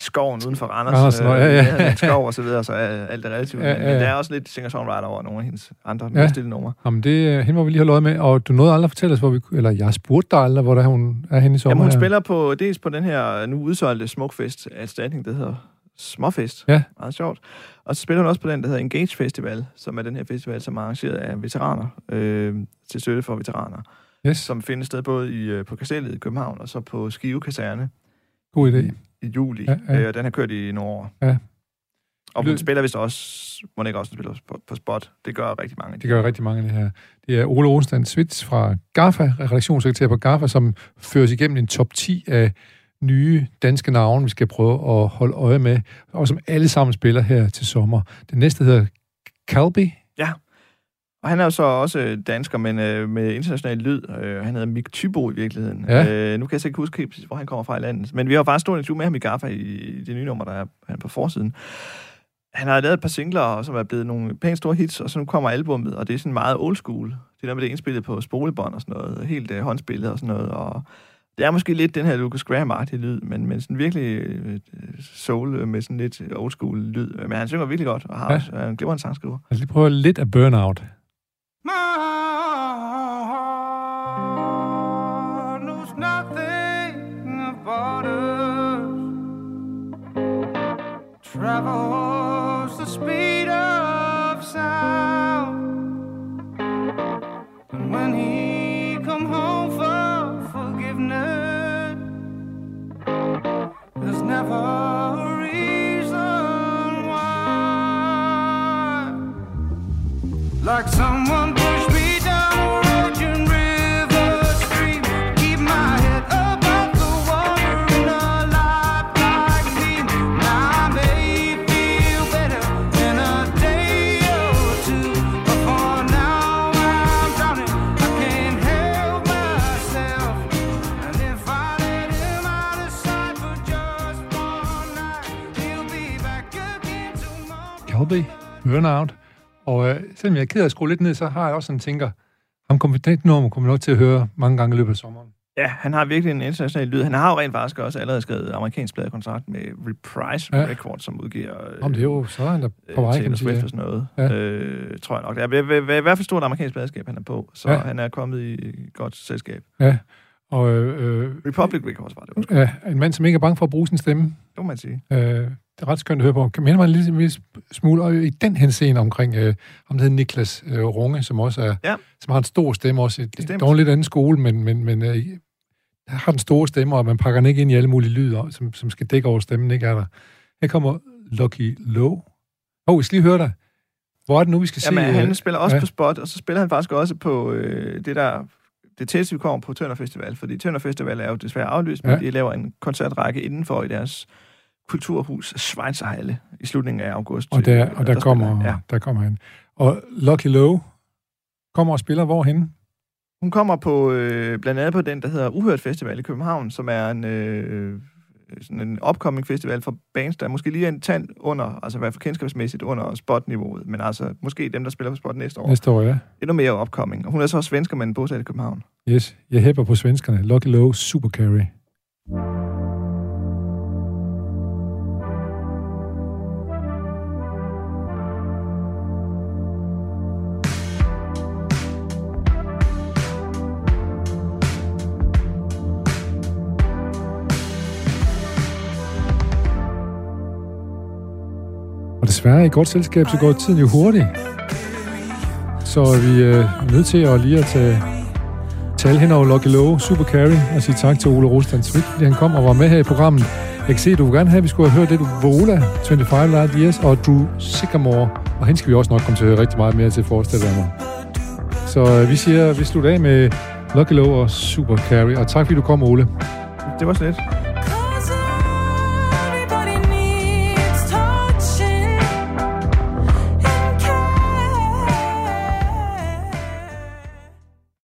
skoven uden for Randers. Randers, nå, ja, ja. ja. En skov og så videre, så er alt er relativt. Ja, Men, ja, men ja. der er også lidt singer-songwriter over nogle af hendes andre Ja. ja. stille numre. Jamen, det er hende, hvor vi lige har løjet med, og du nåede aldrig at fortælle os, hvor vi, eller jeg spurgte dig aldrig, hvor der hun er henne i sommer. Jamen, hun her. spiller på, dels på den her nu udsolgte Smukfest erstatning, der hedder Småfest. Ja. Meget sjovt. Og så spiller hun også på den, der hedder Engage Festival, som er den her festival, som er arrangeret af veteraner, øh, til støtte for veteraner, Yes, som findes sted både i, øh, på Kastellet i København, og så på Skive Kaserne. god idé. i juli, Ja, ja. Øh, og den har kørt i nogle år. Ja. Og hun spiller vist også, må ikke også spiller på, på spot. Det gør rigtig mange. af de Det gør rigtig mange af det her. Det er Ole Onsland Svits fra GAFA, redaktionssekretær på GAFA, som føres igennem en top 10 af nye danske navne, vi skal prøve at holde øje med, og som alle sammen spiller her til sommer. Den næste hedder Calby. Og han er jo så også dansker, men øh, med international lyd. Øh, han hedder Mik Tybo i virkeligheden. Ja. Øh, nu kan jeg så ikke huske hvor han kommer fra i landet. Men vi har jo faktisk stået en med ham i Gaffa i, det nye nummer, der er han på forsiden. Han har lavet et par singler, som er blevet nogle pænt store hits, og så nu kommer albummet, og det er sådan meget old school. Det er der med det indspillet på spolebånd og sådan noget, helt øh, håndspillet og sådan noget, og det er måske lidt den her Lucas Graham-agtige lyd, men, men sådan virkelig øh, soul øh, med sådan lidt old school lyd. Men han synger virkelig godt, og har Ja. også, er en glimrende sangskriver. Lad os lige prøve lidt af Burnout. Travels the speed of sound. And when he Like someone pushed me down a raging river stream. Keep my head above the water in a. Now I may feel better in a day or two. But for now I'm drowning. I can't help myself. And if I let him out of sight for just one night, he'll be back again tomorrow. Burnout. Og øh, selvom jeg er ked af at skrue lidt ned, så har jeg også sådan tænker, ham kommer det nummer kommer nok til at høre mange gange i løbet af sommeren. Ja, han har virkelig en international lyd. Han har jo rent faktisk også allerede skrevet amerikansk pladekontrakt med Reprise Ja. Records, som udgiver øh, Om det er jo, så er han da på vej, kan Taylor man sige. Swift og sådan noget. Ja. Øh, tror jeg nok. Det er i- hvert fald stort amerikansk pladeskab, han er på. Så Ja. han er kommet i godt selskab. Ja, og øh, øh, Republic Records var det, ja, en mand, som ikke er bange for at bruge sin stemme. Det må man sige. Øh, det er ret skønt at høre på. Kan minde mig en lille, lille smule og i den her scene omkring, øh, om det hedder Niklas øh, Runge, som også er, Ja. som har en stor stemme også. Det Bestemt. er en lidt anden skole, men, men, men øh, har den store stemme, og man pakker den ikke ind i alle mulige lyder, som, som skal dække over stemmen, ikke er der. Her kommer Lucky Low. Åh, oh, vi skal lige høre dig. Hvor er det nu, vi skal Jamen, se? han øh, spiller også ja. på spot, og så spiller han faktisk også på øh, det der... Det tætteste, vi kommer på Tønder Festival, fordi Tønder Festival er jo desværre aflyst, men Ja. de laver en koncertrække indenfor i deres kulturhus Schweizerhalle i slutningen af august. Og der, og der, spiller kommer, Ja. der kommer han. Og Lucky Low kommer og spiller hvorhen? Hun kommer på øh, blandt andet på den, der hedder Uhørt Festival i København, som er en, øh, sådan en upcoming festival for bands, der måske lige er en tand under, altså i hvert fald kendskabsmæssigt under spotniveauet, men altså måske dem, der spiller på spot næste år. Næste år, ja. Endnu mere upcoming. Og hun er så svensker, men bosat i København. Yes, jeg hæpper på svenskerne. Lucky Low, Super Carry. Desværre i godt selskab, så går tiden jo hurtigt. Så er vi øh, nødt til at lige at tage tal hen over Lucky Low, Super Carry, og sige tak til Ole Rostand Svigt, fordi han kom og var med her i programmet. Jeg kan se, at du vil gerne have, at vi skulle have hørt lidt Vola, 25 Light Years, og Drew Sycamore, og hende skal vi også nok komme til at høre rigtig meget mere til, forestiller jeg mig. Så øh, vi siger, vi slutter af med Lucky Low og Super Carry, og tak fordi du kom, Ole. Det var slet.